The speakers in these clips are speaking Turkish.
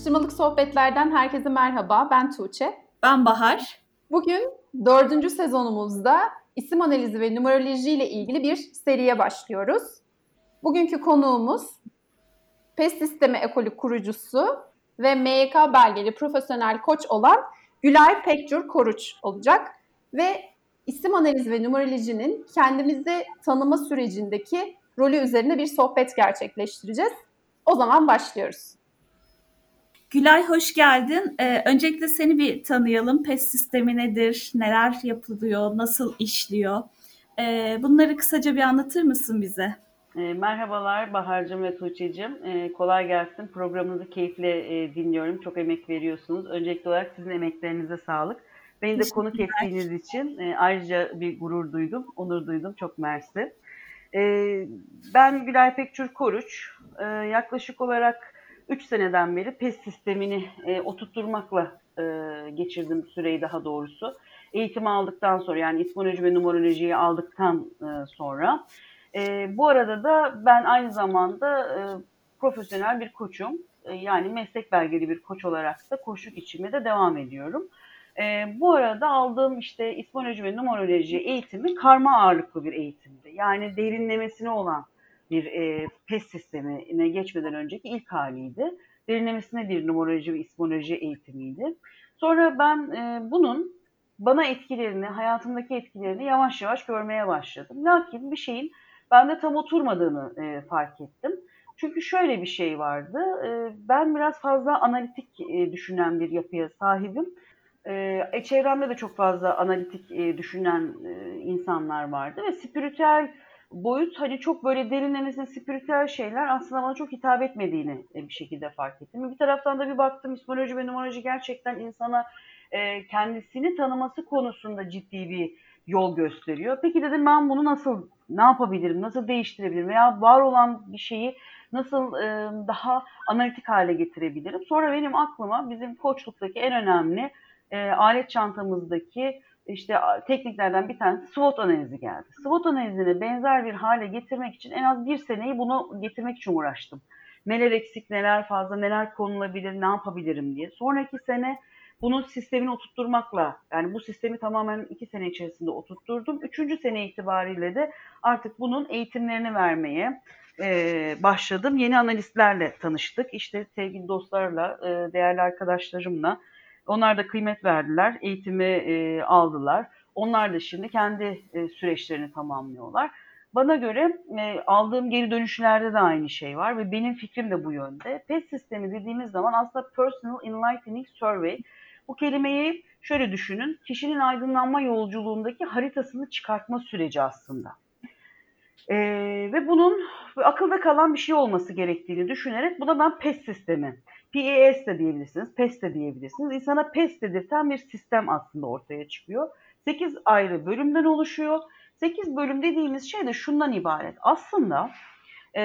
Atıştırmalık sohbetlerden herkese merhaba. Ben Tuğçe. Ben Bahar. Bugün dördüncü sezonumuzda isim analizi ve numeroloji ile ilgili bir seriye başlıyoruz. Bugünkü konuğumuz PES Sistemi Ekolü kurucusu ve MYK belgeli profesyonel koç olan Gülay Pekcur Koruç olacak. Ve isim analizi ve numerolojinin kendimizi tanıma sürecindeki rolü üzerine bir sohbet gerçekleştireceğiz. O zaman başlıyoruz. Gülay hoş geldin. Ee, öncelikle seni bir tanıyalım. PES sistemi nedir? Neler yapılıyor? Nasıl işliyor? Ee, bunları kısaca bir anlatır mısın bize? E, merhabalar Bahar'cığım ve Tuğçe'cim. E, kolay gelsin. Programınızı keyifle e, dinliyorum. Çok emek veriyorsunuz. Öncelikli olarak sizin emeklerinize sağlık. Beni de konuk ettiğiniz için e, ayrıca bir gurur duydum, onur duydum. Çok mersi. E, ben Gülay Pekçur Koruç. E, yaklaşık olarak 3 seneden beri PES sistemini e, oturtturmakla e, geçirdim süreyi daha doğrusu. Eğitim aldıktan sonra yani ismoloji ve numerolojiyi aldıktan e, sonra. E, bu arada da ben aynı zamanda e, profesyonel bir koçum. E, yani meslek belgeli bir koç olarak da koçluk içime de devam ediyorum. E, bu arada aldığım işte ismoloji ve numeroloji eğitimi karma ağırlıklı bir eğitimdi. Yani derinlemesine olan bir e, PES sistemine geçmeden önceki ilk haliydi. Derinlemesine bir numeroloji ve ismoloji eğitimiydi. Sonra ben e, bunun bana etkilerini, hayatımdaki etkilerini yavaş yavaş görmeye başladım. Lakin bir şeyin bende tam oturmadığını e, fark ettim. Çünkü şöyle bir şey vardı. E, ben biraz fazla analitik e, düşünen bir yapıya sahibim. E, çevremde de çok fazla analitik e, düşünen e, insanlar vardı ve spiritüel boyut hani çok böyle derinlemesine spiritüel şeyler aslında bana çok hitap etmediğini e, bir şekilde fark ettim. Bir taraftan da bir baktım ismoloji ve numeroloji gerçekten insana e, kendisini tanıması konusunda ciddi bir yol gösteriyor. Peki dedim ben bunu nasıl ne yapabilirim, nasıl değiştirebilirim veya var olan bir şeyi nasıl e, daha analitik hale getirebilirim? Sonra benim aklıma bizim koçluktaki en önemli e, alet çantamızdaki işte tekniklerden bir tanesi SWOT analizi geldi. SWOT analizini benzer bir hale getirmek için en az bir seneyi bunu getirmek için uğraştım. Neler eksik, neler fazla, neler konulabilir, ne yapabilirim diye. Sonraki sene bunun sistemini oturtturmakla, yani bu sistemi tamamen iki sene içerisinde oturtturdum. Üçüncü sene itibariyle de artık bunun eğitimlerini vermeye e, başladım. Yeni analistlerle tanıştık. İşte sevgili dostlarla, e, değerli arkadaşlarımla onlar da kıymet verdiler, eğitimi e, aldılar. Onlar da şimdi kendi e, süreçlerini tamamlıyorlar. Bana göre e, aldığım geri dönüşlerde de aynı şey var ve benim fikrim de bu yönde. PES sistemi dediğimiz zaman aslında Personal Enlightening Survey. Bu kelimeyi şöyle düşünün, kişinin aydınlanma yolculuğundaki haritasını çıkartma süreci aslında. Ee, ve bunun akılda kalan bir şey olması gerektiğini düşünerek buna ben PES sistemi PES de diyebilirsiniz, PES de diyebilirsiniz. İnsana PES dedirten bir sistem aslında ortaya çıkıyor. 8 ayrı bölümden oluşuyor. 8 bölüm dediğimiz şey de şundan ibaret. Aslında e,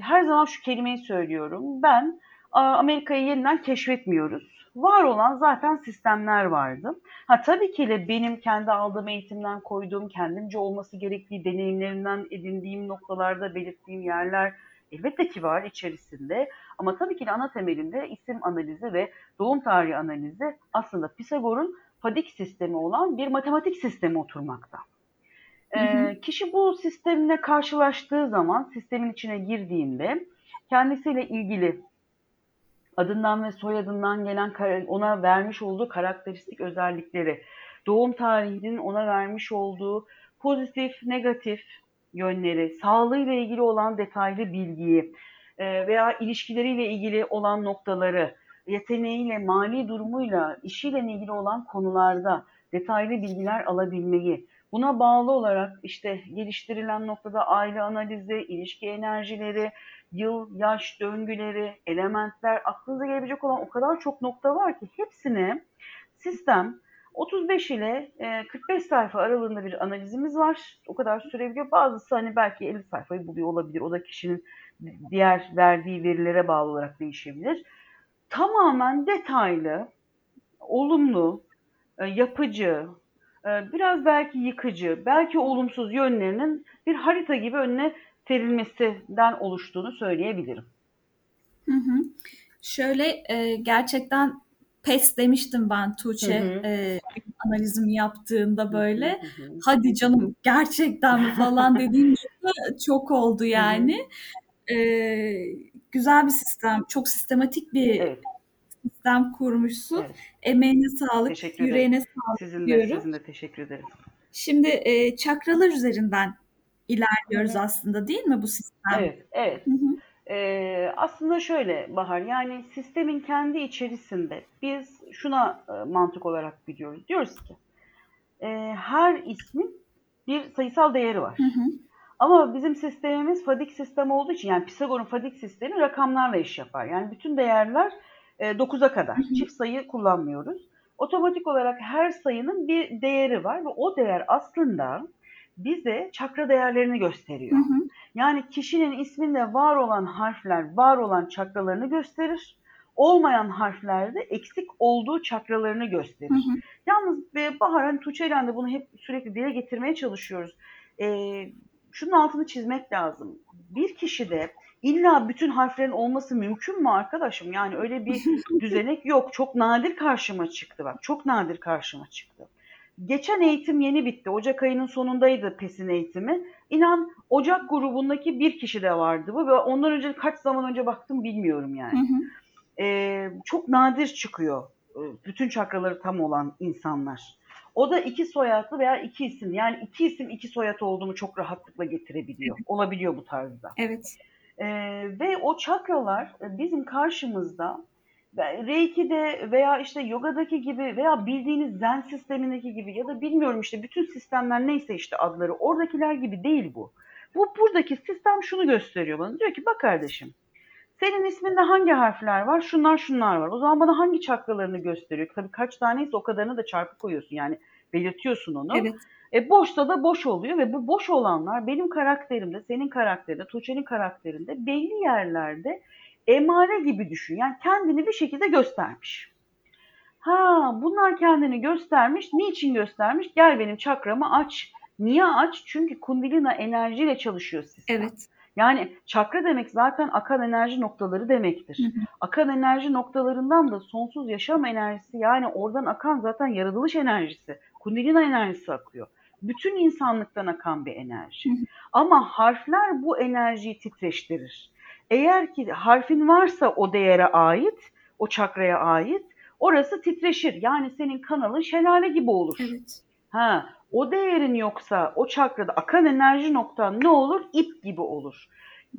her zaman şu kelimeyi söylüyorum. Ben Amerika'yı yeniden keşfetmiyoruz. Var olan zaten sistemler vardı. Ha tabii ki de benim kendi aldığım eğitimden koyduğum, kendimce olması gerektiği deneyimlerimden edindiğim noktalarda belirttiğim yerler elbette ki var içerisinde. Ama tabii ki de ana temelinde isim analizi ve doğum tarihi analizi aslında Pisagor'un Fadik sistemi olan bir matematik sistemi oturmakta. Ee, kişi bu sistemle karşılaştığı zaman, sistemin içine girdiğinde kendisiyle ilgili adından ve soyadından gelen ona vermiş olduğu karakteristik özellikleri, doğum tarihinin ona vermiş olduğu pozitif, negatif yönleri, sağlığıyla ilgili olan detaylı bilgiyi, e, veya ilişkileriyle ilgili olan noktaları, yeteneğiyle, mali durumuyla, işiyle ilgili olan konularda detaylı bilgiler alabilmeyi, buna bağlı olarak işte geliştirilen noktada aile analizi, ilişki enerjileri, yıl, yaş döngüleri, elementler, aklınıza gelebilecek olan o kadar çok nokta var ki hepsini sistem 35 ile 45 sayfa aralığında bir analizimiz var. O kadar sürebiliyor. Bazısı hani belki 50 sayfayı buluyor olabilir. O da kişinin diğer verdiği verilere bağlı olarak değişebilir. Tamamen detaylı, olumlu, e, yapıcı, e, biraz belki yıkıcı, belki olumsuz yönlerinin bir harita gibi önüne serilmesinden oluştuğunu söyleyebilirim. Hı hı. Şöyle e, gerçekten pes demiştim ben Tuğçe Hı hı. e, analizimi yaptığında böyle. Hı hı. Hadi canım gerçekten mi falan dediğim çok oldu yani. E, güzel bir sistem, çok sistematik bir Evet, sistem kurmuşsun. evet. Emeğine sağlık, Teşekkür ederim. yüreğine sağlık Sizin de, diyorum. sizin de teşekkür ederim. Şimdi e, çakralar üzerinden ilerliyoruz aslında değil mi bu sistem? Evet, evet. Hı hı. Ee, aslında şöyle Bahar, yani sistemin kendi içerisinde biz şuna e, mantık olarak biliyoruz. Diyoruz ki e, her ismin bir sayısal değeri var. Hı hı. Ama bizim sistemimiz fadik sistem olduğu için yani Pisagor'un fadik sistemi rakamlarla iş yapar. Yani bütün değerler e, 9'a kadar. Hı hı. Çift sayı kullanmıyoruz. Otomatik olarak her sayının bir değeri var ve o değer aslında bize çakra değerlerini gösteriyor. Hı hı. Yani kişinin isminde var olan harfler var olan çakralarını gösterir. Olmayan harflerde eksik olduğu çakralarını gösterir. Hı hı. Yalnız ve Bahar hani Tuğçe ile de bunu hep sürekli dile getirmeye çalışıyoruz. Ee, şunun altını çizmek lazım. Bir kişide illa bütün harflerin olması mümkün mü arkadaşım? Yani öyle bir düzenek yok. Çok nadir karşıma çıktı bak. Çok nadir karşıma çıktı. Geçen eğitim yeni bitti. Ocak ayının sonundaydı PES'in eğitimi. İnan Ocak grubundaki bir kişi de vardı bu ve ondan önce kaç zaman önce baktım bilmiyorum Hı yani. hı. Ee, çok nadir çıkıyor bütün çakraları tam olan insanlar. O da iki soyadlı veya iki isim. Yani iki isim iki soyad olduğunu çok rahatlıkla getirebiliyor. Olabiliyor bu tarzda. Evet. Ee, ve o çakralar e, bizim karşımızda ve Reiki'de veya işte yogadaki gibi veya bildiğiniz zen sistemindeki gibi ya da bilmiyorum işte bütün sistemler neyse işte adları oradakiler gibi değil bu. Bu buradaki sistem şunu gösteriyor bana. Diyor ki bak kardeşim senin isminde hangi harfler var? Şunlar şunlar var. O zaman bana hangi çakralarını gösteriyor? Tabii kaç taneyse o kadarını da çarpı koyuyorsun. Yani belirtiyorsun onu. Evet. E boşsa da boş oluyor ve bu boş olanlar benim karakterimde, senin karakterinde, Tuğçe'nin karakterinde belli yerlerde emare gibi düşün. Yani kendini bir şekilde göstermiş. Ha bunlar kendini göstermiş. Niçin göstermiş? Gel benim çakramı aç. Niye aç? Çünkü kundalina enerjiyle çalışıyor sistem. Evet. Yani çakra demek zaten akan enerji noktaları demektir. Hı hı. Akan enerji noktalarından da sonsuz yaşam enerjisi yani oradan akan zaten yaratılış enerjisi, kundalina enerjisi akıyor. Bütün insanlıktan akan bir enerji. Hı hı. Ama harfler bu enerjiyi titreştirir. Eğer ki harfin varsa o değere ait, o çakraya ait, orası titreşir. Yani senin kanalın şelale gibi olur. Evet. Ha, o değerin yoksa o çakrada akan enerji noktan ne olur? İp gibi olur.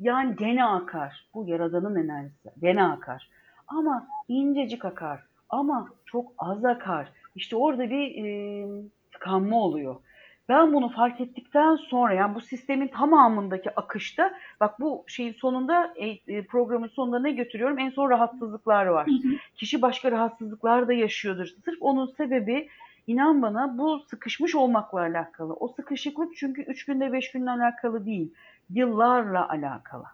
Yani gene akar. Bu yaradanın enerjisi. Gene akar. Ama incecik akar. Ama çok az akar. İşte orada bir e, tıkanma oluyor. Ben bunu fark ettikten sonra yani bu sistemin tamamındaki akışta bak bu şeyin sonunda e, e, programın sonunda ne götürüyorum? En son rahatsızlıklar var. Kişi başka rahatsızlıklar da yaşıyordur. Sırf onun sebebi inan bana bu sıkışmış olmakla alakalı. O sıkışıklık çünkü 3 günde 5 günle alakalı değil. Yıllarla alakalı.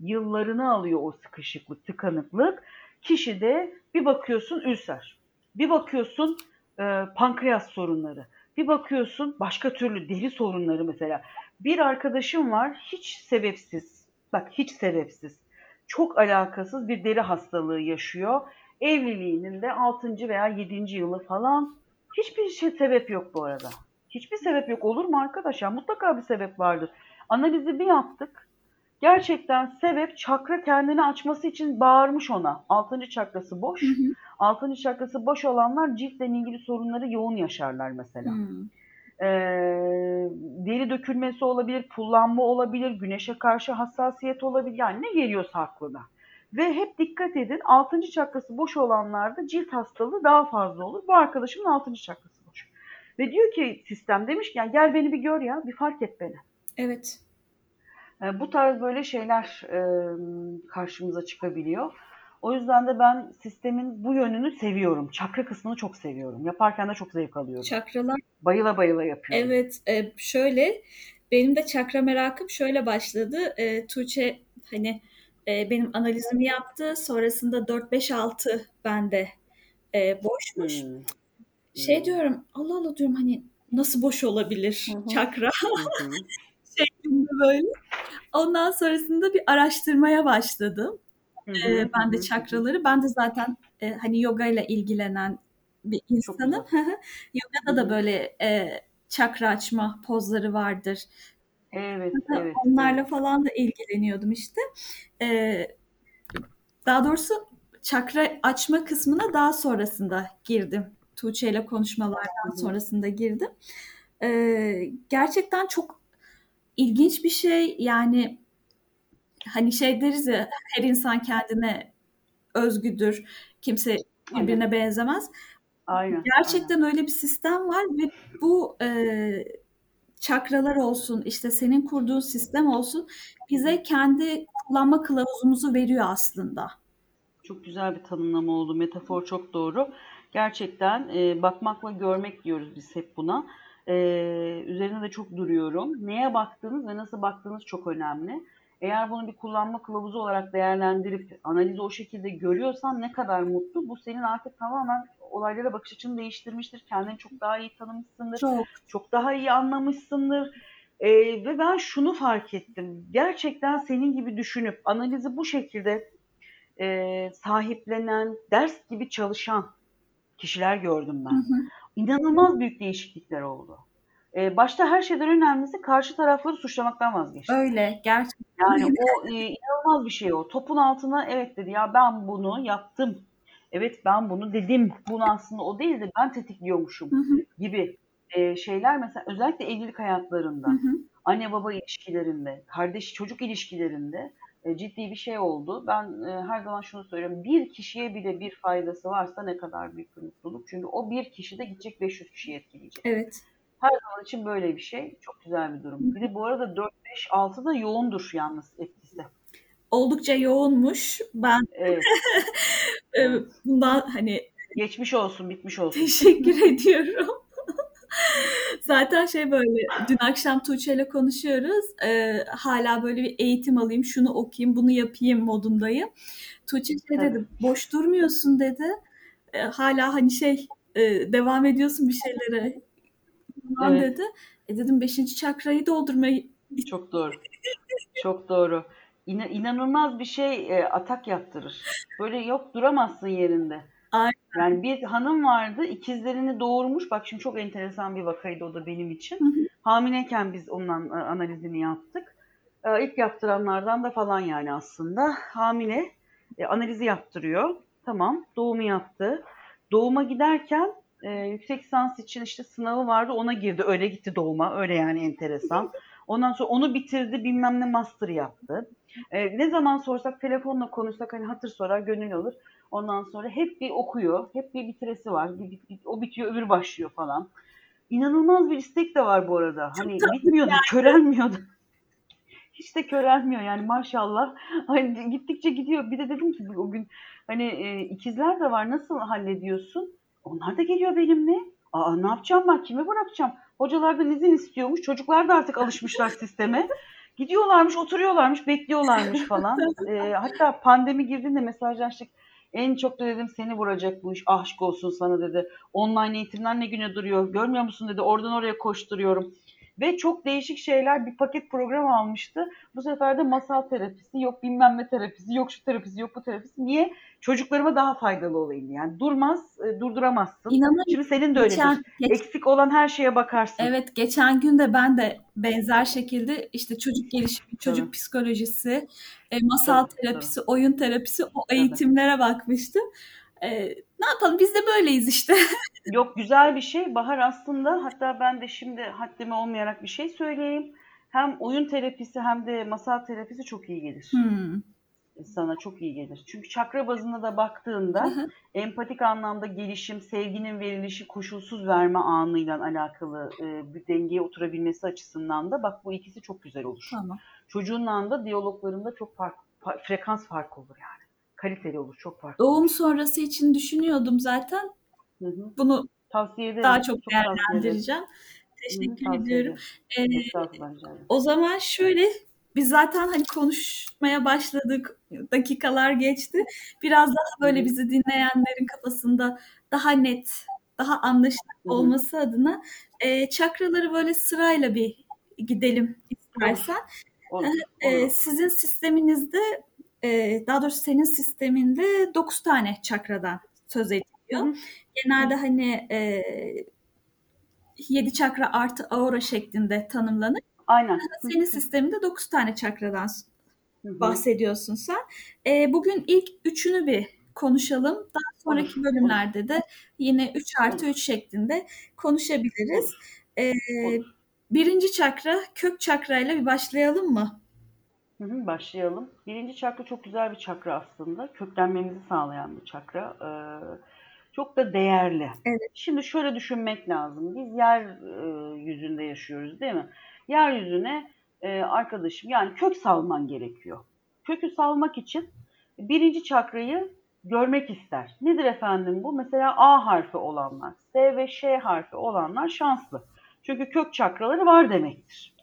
Yıllarını alıyor o sıkışıklık, tıkanıklık. Kişide bir bakıyorsun ülser. Bir bakıyorsun e, pankreas sorunları. Bir bakıyorsun başka türlü deri sorunları mesela. Bir arkadaşım var hiç sebepsiz. Bak hiç sebepsiz. Çok alakasız bir deri hastalığı yaşıyor. Evliliğinin de 6. veya 7. yılı falan. Hiçbir şey sebep yok bu arada. Hiçbir sebep yok. Olur mu arkadaşlar? Mutlaka bir sebep vardır. Analizi bir yaptık. Gerçekten sebep çakra kendini açması için bağırmış ona. Altıncı çakrası boş. Hı hı. Altıncı çakrası boş olanlar ciltle ilgili sorunları yoğun yaşarlar mesela. Hmm. Ee, deri dökülmesi olabilir, pullanma olabilir, güneşe karşı hassasiyet olabilir. Yani ne geliyorsa aklına. Ve hep dikkat edin 6. çakrası boş olanlarda cilt hastalığı daha fazla olur. Bu arkadaşımın 6. çakrası boş. Ve diyor ki sistem demiş ki yani gel beni bir gör ya bir fark et beni. Evet. E, bu tarz böyle şeyler e, karşımıza çıkabiliyor. O yüzden de ben sistemin bu yönünü seviyorum. Çakra kısmını çok seviyorum. Yaparken de çok zevk alıyorum. Çakralar Bayıla bayıla yapıyorum. Evet, e, şöyle benim de çakra merakım şöyle başladı. E, Tuğçe hani e, benim analizimi yaptı. Sonrasında 4-5-6 bende e, boşmuş. Hmm. Şey Hmm. diyorum, Allah Allah diyorum hani nasıl boş olabilir Hı hı. çakra Hı hı. şeklinde böyle. Ondan sonrasında bir araştırmaya başladım. Hı, ben de çakraları. Ben de zaten e, hani yoga ile ilgilenen bir insanım. Yogada da böyle e, çakra açma pozları vardır. Evet, evet. Onlarla evet. falan da ilgileniyordum işte. Ee, daha doğrusu çakra açma kısmına daha sonrasında girdim. Tuğçe ile konuşmalardan Hı hı. sonrasında girdim. Ee, gerçekten çok ilginç bir şey. Yani hani şey deriz ya her insan kendine özgüdür. Kimse birbirine Aynen. benzemez. Aynen. Gerçekten öyle bir sistem var ve bu e, çakralar olsun, işte senin kurduğun sistem olsun bize kendi kullanma kılavuzumuzu veriyor aslında. Çok güzel bir tanımlama oldu. Metafor çok doğru. Gerçekten e, bakmakla görmek diyoruz biz hep buna. E, üzerine de çok duruyorum. Neye baktığınız ve nasıl baktığınız çok önemli. Eğer bunu bir kullanma kılavuzu olarak değerlendirip analizi o şekilde görüyorsan ne kadar mutlu. Bu senin artık tamamen olaylara bakış açını değiştirmiştir. Kendini çok daha iyi tanımışsındır. Çok. Çok daha iyi anlamışsındır. E, ve ben şunu fark ettim. Gerçekten senin gibi düşünüp analizi bu şekilde e, sahiplenen, ders gibi çalışan kişiler gördüm ben. Hı hı. İnanılmaz büyük değişiklikler oldu. E, başta her şeyden önemlisi karşı tarafları suçlamaktan vazgeçti. Öyle gerçekten. Yani o e, inanılmaz bir şey o. Topun altına evet dedi ya ben bunu yaptım. Evet ben bunu dedim. Bunu aslında o değil de ben tetikliyormuşum Hı hı, gibi e, şeyler mesela özellikle evlilik hayatlarında, hı hı. anne baba ilişkilerinde, kardeş çocuk ilişkilerinde e, ciddi bir şey oldu. Ben e, her zaman şunu söylüyorum. Bir kişiye bile bir faydası varsa ne kadar büyük bir mutluluk. Çünkü o bir kişi de gidecek 500 kişiyi etkileyecek. Evet. Onun için böyle bir şey. Çok güzel bir durum. Bir de bu arada 4, 5, 6 da yoğundur yalnız etkisi. Oldukça yoğunmuş. Ben Evet. e, bundan hani Geçmiş olsun, bitmiş olsun. teşekkür ediyorum. Zaten şey böyle dün akşam Tuğçe ile konuşuyoruz. Ee, hala böyle bir eğitim alayım, şunu okuyayım, bunu yapayım modundayım. Tuğçe şey dedi, boş durmuyorsun dedi. Ee, hala hani şey e, devam ediyorsun bir şeylere falan Evet. dedi. E dedim beşinci çakrayı doldurmayı Çok doğru. Çok doğru. İna, inanılmaz bir şey e, atak yaptırır. Böyle yok duramazsın yerinde. Aynen. Yani bir hanım vardı ikizlerini doğurmuş. Bak şimdi çok enteresan bir vakaydı o da benim için. Hı hı. Hamileyken biz onun an- analizini yaptık. E, ilk yaptıranlardan da falan yani aslında. Hamile e, analizi yaptırıyor. Tamam doğumu yaptı. Doğuma giderken e, yüksek lisans için işte sınavı vardı ona girdi. Öyle gitti doğuma. Öyle yani enteresan. Ondan sonra onu bitirdi bilmem ne master yaptı. E, ne zaman sorsak telefonla konuşsak hani hatır sorar gönül alır. Ondan sonra hep bir okuyor. Hep bir bitiresi var. Bir, bir- bir- o bitiyor öbürü başlıyor falan. İnanılmaz bir istek de var bu arada. Hani bitmiyordu, körelmiyordu. Hiç de körelmiyor yani maşallah. Hani gittikçe gidiyor. Bir de dedim ki o gün hani e, ikizler de var nasıl hallediyorsun? Onlar da geliyor benimle. Aa ne yapacağım ben? Kime bırakacağım? Hocalardan izin istiyormuş. Çocuklar da artık alışmışlar sisteme. Gidiyorlarmış, oturuyorlarmış, bekliyorlarmış falan. E, hatta pandemi girdiğinde mesajlaştık. En çok da dedim seni vuracak bu iş. Aşk olsun sana dedi. Online eğitimler ne güne duruyor. Görmüyor musun dedi. Oradan oraya koşturuyorum. Ve çok değişik şeyler bir paket program almıştı. Bu sefer de masal terapisi, yok bilmem ne terapisi, yok şu terapisi, yok bu terapisi. Niye? Çocuklarıma daha faydalı olayım yani. Durmaz, e, durduramazsın. İnanın Şimdi senin de öyledir. geçen, geç- Eksik olan her şeye bakarsın. Evet, geçen gün de ben de benzer şekilde işte çocuk gelişimi, çocuk Tabii. psikolojisi, e, masal Tabii, terapisi, oyun terapisi o eğitimlere bakmıştım. E, ne yapalım biz de böyleyiz işte. Yok güzel bir şey. Bahar aslında hatta ben de şimdi haddime olmayarak bir şey söyleyeyim. Hem oyun terapisi hem de masal terapisi çok iyi gelir. Hmm. Sana çok iyi gelir. Çünkü çakra bazında da baktığında Hı hı. empatik anlamda gelişim, sevginin verilişi, koşulsuz verme anıyla alakalı e, bir dengeye oturabilmesi açısından da bak bu ikisi çok güzel olur. Tamam. Çocuğunla da diyaloglarında çok fark, fa- frekans farkı olur yani. Kaliteli olur, çok farklı. Doğum sonrası için düşünüyordum zaten. Hı hı. Bunu Tavsiye ederim. daha çok ederim. değerlendireceğim. Hı hı, Teşekkür tavsiye ediyorum. E, ederim. O zaman şöyle biz zaten hani konuşmaya başladık. Dakikalar geçti. Biraz daha böyle bizi dinleyenlerin kafasında daha net, daha anlaşılır Hı hı. olması adına e, çakraları böyle sırayla bir gidelim istersen. Olur. E, olur. sizin sisteminizde e, daha doğrusu senin sisteminde 9 tane çakradan söz ediliyor. Hı hı. Genelde hani e, 7 çakra artı aura şeklinde tanımlanır. Aynen. Senin sisteminde 9 tane çakradan Hı hı. bahsediyorsun sen. E, bugün ilk üçünü bir konuşalım. Daha sonraki bölümlerde de yine 3 artı 3 şeklinde konuşabiliriz. E, birinci çakra kök çakrayla bir başlayalım mı? Hı hı, başlayalım. Birinci çakra çok güzel bir çakra aslında. Köklenmemizi sağlayan bir çakra. Ee, çok da değerli. Evet. Şimdi şöyle düşünmek lazım. Biz yer e, yüzünde yaşıyoruz değil mi? Yeryüzüne e, arkadaşım yani kök salman gerekiyor. Kökü salmak için birinci çakrayı görmek ister. Nedir efendim bu? Mesela A harfi olanlar, S ve Ş harfi olanlar şanslı. Çünkü kök çakraları var demektir.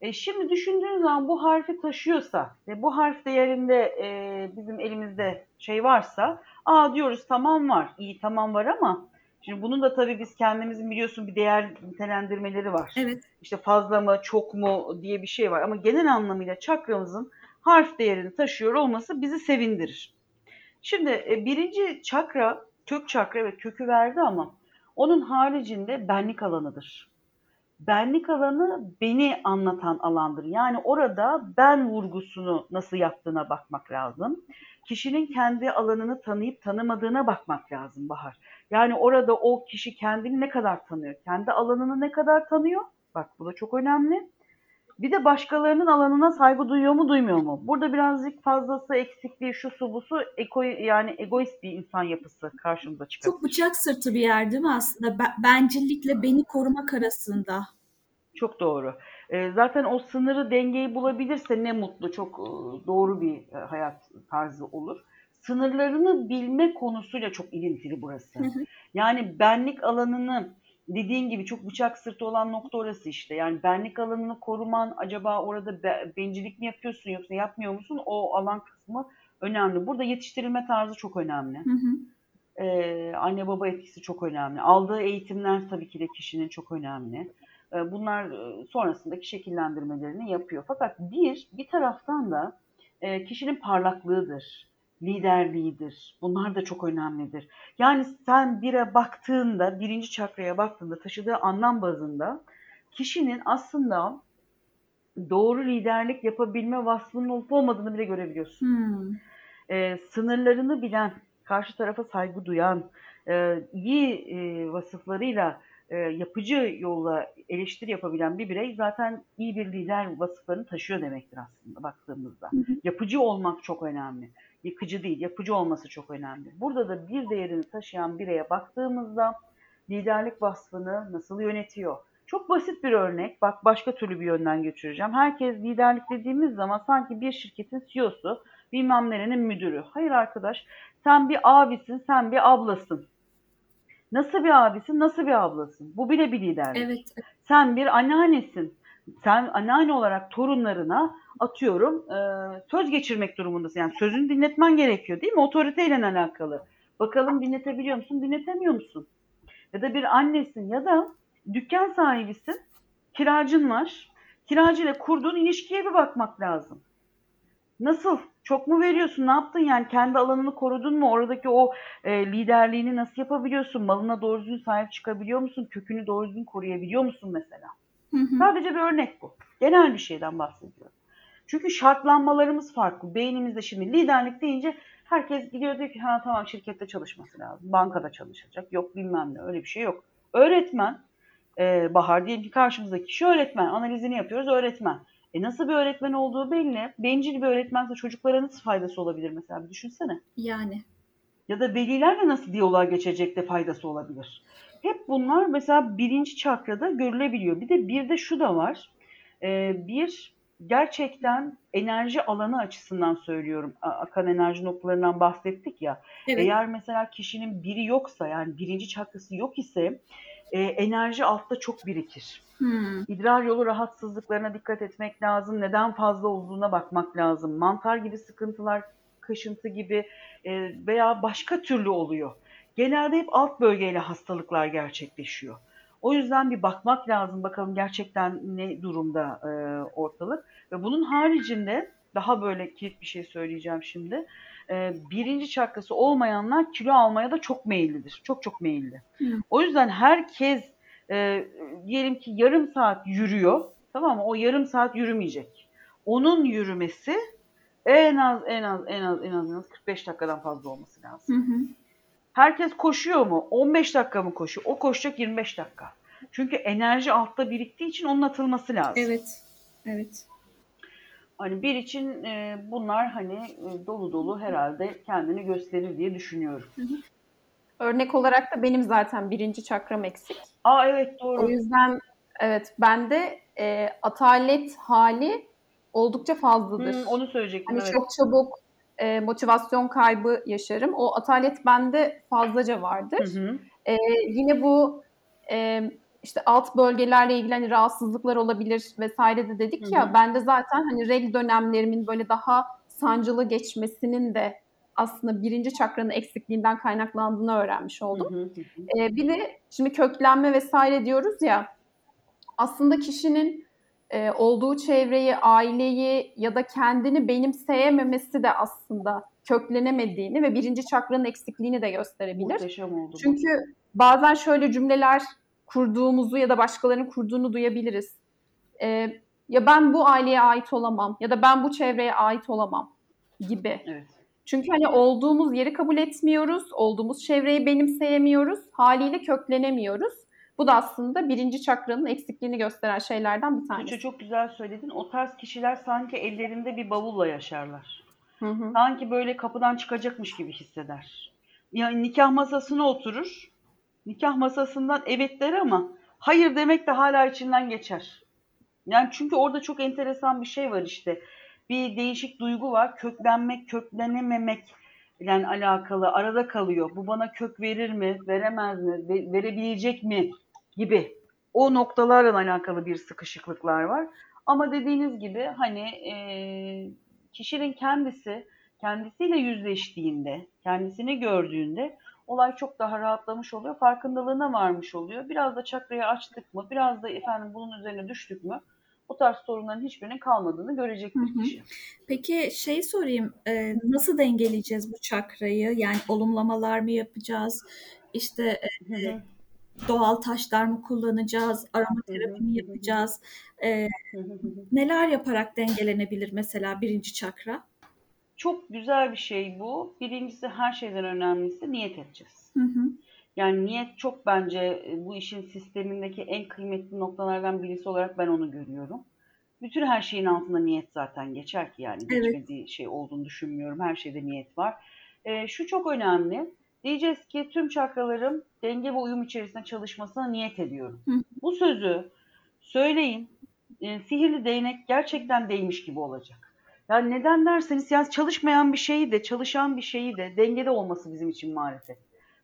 E şimdi düşündüğün zaman bu harfi taşıyorsa ve bu harf değerinde e, bizim elimizde şey varsa aa diyoruz tamam var, iyi tamam var ama şimdi bunun da tabii biz kendimizin biliyorsun bir değer nitelendirmeleri var. Evet. İşte fazla mı çok mu diye bir şey var ama genel anlamıyla çakramızın harf değerini taşıyor olması bizi sevindirir. Şimdi e, birinci çakra kök çakra ve kökü verdi ama onun haricinde benlik alanıdır benlik alanı beni anlatan alandır. Yani orada ben vurgusunu nasıl yaptığına bakmak lazım. Kişinin kendi alanını tanıyıp tanımadığına bakmak lazım Bahar. Yani orada o kişi kendini ne kadar tanıyor, kendi alanını ne kadar tanıyor? Bak bu da çok önemli. Bir de başkalarının alanına saygı duyuyor mu, duymuyor mu? Burada birazcık fazlası, eksikliği, şu su bu su, eko, yani egoist bir insan yapısı karşımıza çıkıyor. Çok bıçak sırtı bir yer değil mi aslında? Be- bencillikle beni korumak arasında. Çok doğru. E, zaten o sınırı, dengeyi bulabilirse ne mutlu. Çok e, doğru bir e, hayat tarzı olur. Sınırlarını bilme konusuyla çok ilintili burası. Yani benlik alanını dediğin gibi çok bıçak sırtı olan nokta orası işte. Yani benlik alanını koruman acaba orada be, bencillik mi yapıyorsun yoksa yapmıyor musun? O alan kısmı önemli. Burada yetiştirilme tarzı çok önemli. Hı hı. Ee, anne baba etkisi çok önemli. Aldığı eğitimler tabii ki de kişinin çok önemli. Ee, bunlar e, sonrasındaki şekillendirmelerini yapıyor. Fakat bir, bir taraftan da e, kişinin parlaklığıdır, liderliğidir. Bunlar da çok önemlidir. Yani sen bire baktığında, birinci çakraya baktığında taşıdığı anlam bazında kişinin aslında doğru liderlik yapabilme vasfının olup olmadığını bile görebiliyorsun. Hmm. Ee, sınırlarını bilen, karşı tarafa saygı duyan, e, iyi e, vasıflarıyla e, yapıcı yolla eleştiri yapabilen bir birey zaten iyi bir lider vasıflarını taşıyor demektir aslında baktığımızda. Hı hı. Yapıcı olmak çok önemli. Yıkıcı değil, yapıcı olması çok önemli. Burada da bir değerini taşıyan bireye baktığımızda liderlik vasfını nasıl yönetiyor? Çok basit bir örnek. Bak başka türlü bir yönden götüreceğim. Herkes liderlik dediğimiz zaman sanki bir şirketin CEO'su, bilmem nerenin müdürü. Hayır arkadaş, sen bir abisin, sen bir ablasın. Nasıl bir abisin, nasıl bir ablasın? Bu bile bir liderlik. Evet. Sen bir anneannesin. Sen anneanne olarak torunlarına atıyorum e, söz geçirmek durumundasın. Yani sözünü dinletmen gerekiyor değil mi? Otoriteyle alakalı. Bakalım dinletebiliyor musun, dinletemiyor musun? Ya da bir annesin ya da dükkan sahibisin, kiracın var. Kiracıyla kurduğun ilişkiye bir bakmak lazım. Nasıl? Çok mu veriyorsun? Ne yaptın yani? Kendi alanını korudun mu? Oradaki o e, liderliğini nasıl yapabiliyorsun? Malına doğru düzgün sahip çıkabiliyor musun? Kökünü doğru düzgün koruyabiliyor musun mesela? Hı hı. Sadece bir örnek bu. Genel bir şeyden bahsediyorum. Çünkü şartlanmalarımız farklı. Beynimizde şimdi liderlik deyince herkes gidiyor diyor ki ha tamam şirkette çalışması lazım. Bankada çalışacak. Yok bilmem ne öyle bir şey yok. Öğretmen, e, Bahar diyelim ki karşımızdaki kişi öğretmen. Analizini yapıyoruz öğretmen. E nasıl bir öğretmen olduğu belli. Bencil bir öğretmense çocuklara nasıl faydası olabilir mesela bir düşünsene. Yani. Ya da velilerle nasıl diyaloğa geçecek de faydası olabilir. Hep bunlar mesela birinci çakrada görülebiliyor. Bir de bir de şu da var. Ee, bir gerçekten enerji alanı açısından söylüyorum. Akan enerji noktalarından bahsettik ya. Evet. Eğer mesela kişinin biri yoksa yani birinci çakrası yok ise e, enerji altta çok birikir. Hmm. İdrar yolu rahatsızlıklarına dikkat etmek lazım. Neden fazla olduğuna bakmak lazım. Mantar gibi sıkıntılar, kaşıntı gibi e, veya başka türlü oluyor. Genelde hep alt bölgeyle hastalıklar gerçekleşiyor. O yüzden bir bakmak lazım bakalım gerçekten ne durumda e, ortalık. Ve bunun haricinde daha böyle kilit bir şey söyleyeceğim şimdi. Ee, birinci çakrası olmayanlar kilo almaya da çok meyillidir. Çok çok meyilli. Hı. O yüzden herkes e, diyelim ki yarım saat yürüyor. Tamam mı? O yarım saat yürümeyecek. Onun yürümesi en az en az en az en az, en az 45 dakikadan fazla olması lazım. Hı hı. Herkes koşuyor mu? 15 dakika mı koşuyor? O koşacak 25 dakika. Çünkü enerji altta biriktiği için onun atılması lazım. Evet. Evet. Hani bir için e, bunlar hani e, dolu dolu herhalde kendini gösterir diye düşünüyorum. Örnek olarak da benim zaten birinci çakram eksik. Aa evet O doğru. yüzden evet bende e, atalet hali oldukça fazladır. Hı, onu söyleyecektim Hani evet. çok çabuk e, motivasyon kaybı yaşarım. O atalet bende fazlaca vardır. Hı hı. E, yine bu e, işte alt bölgelerle ilgili hani rahatsızlıklar olabilir vesaire de dedik Hı ya hı. ben de zaten hani regl dönemlerimin böyle daha sancılı geçmesinin de aslında birinci çakranın eksikliğinden kaynaklandığını öğrenmiş oldum. Hı hı, hı. Ee, bir de şimdi köklenme vesaire diyoruz ya aslında kişinin e, olduğu çevreyi, aileyi ya da kendini benimseyememesi de aslında köklenemediğini ve birinci çakranın eksikliğini de gösterebilir. Muhteşem oldu bu. Çünkü bazen şöyle cümleler kurduğumuzu ya da başkalarının kurduğunu duyabiliriz. Ee, ya ben bu aileye ait olamam ya da ben bu çevreye ait olamam gibi. Evet. Çünkü hani olduğumuz yeri kabul etmiyoruz, olduğumuz çevreyi benimseyemiyoruz, haliyle köklenemiyoruz. Bu da aslında birinci çakranın eksikliğini gösteren şeylerden bir Tuğçe tanesi. çok güzel söyledin. O tarz kişiler sanki ellerinde bir bavulla yaşarlar. Hı hı. Sanki böyle kapıdan çıkacakmış gibi hisseder. Yani nikah masasına oturur. Nikah masasından evet der ama hayır demek de hala içinden geçer. Yani çünkü orada çok enteresan bir şey var işte. Bir değişik duygu var. Köklenmek, köklenememek yani alakalı. Arada kalıyor. Bu bana kök verir mi, veremez mi, ve- verebilecek mi gibi. O noktalarla alakalı bir sıkışıklıklar var. Ama dediğiniz gibi hani eee, kişinin kendisi kendisiyle yüzleştiğinde, kendisini gördüğünde olay çok daha rahatlamış oluyor. Farkındalığına varmış oluyor. Biraz da çakrayı açtık mı, biraz da efendim bunun üzerine düştük mü o tarz sorunların hiçbirinin kalmadığını görecektir Hı hı. kişi. Peki şey sorayım, e, nasıl dengeleyeceğiz bu çakrayı? Yani olumlamalar mı yapacağız? İşte e, Hı hı. Doğal taşlar mı kullanacağız? Aromaterapi mi yapacağız? E, neler yaparak dengelenebilir mesela birinci çakra? Çok güzel bir şey bu. Birincisi her şeyden önemlisi niyet edeceğiz. Hı hı. Yani niyet çok bence e, bu işin sistemindeki en kıymetli noktalardan birisi olarak ben onu görüyorum. Bütün her şeyin altında niyet zaten geçer ki yani Evet. geçmediği şey olduğunu düşünmüyorum. Her şeyde niyet var. Ee, şu çok önemli. Diyeceğiz ki tüm çakralarım denge ve uyum içerisinde çalışmasına niyet ediyorum. Hı. Bu sözü söyleyin. E, sihirli değnek gerçekten değmiş gibi olacak. Yani neden derseniz yani çalışmayan bir şeyi de çalışan bir şeyi de dengede olması bizim için marifet.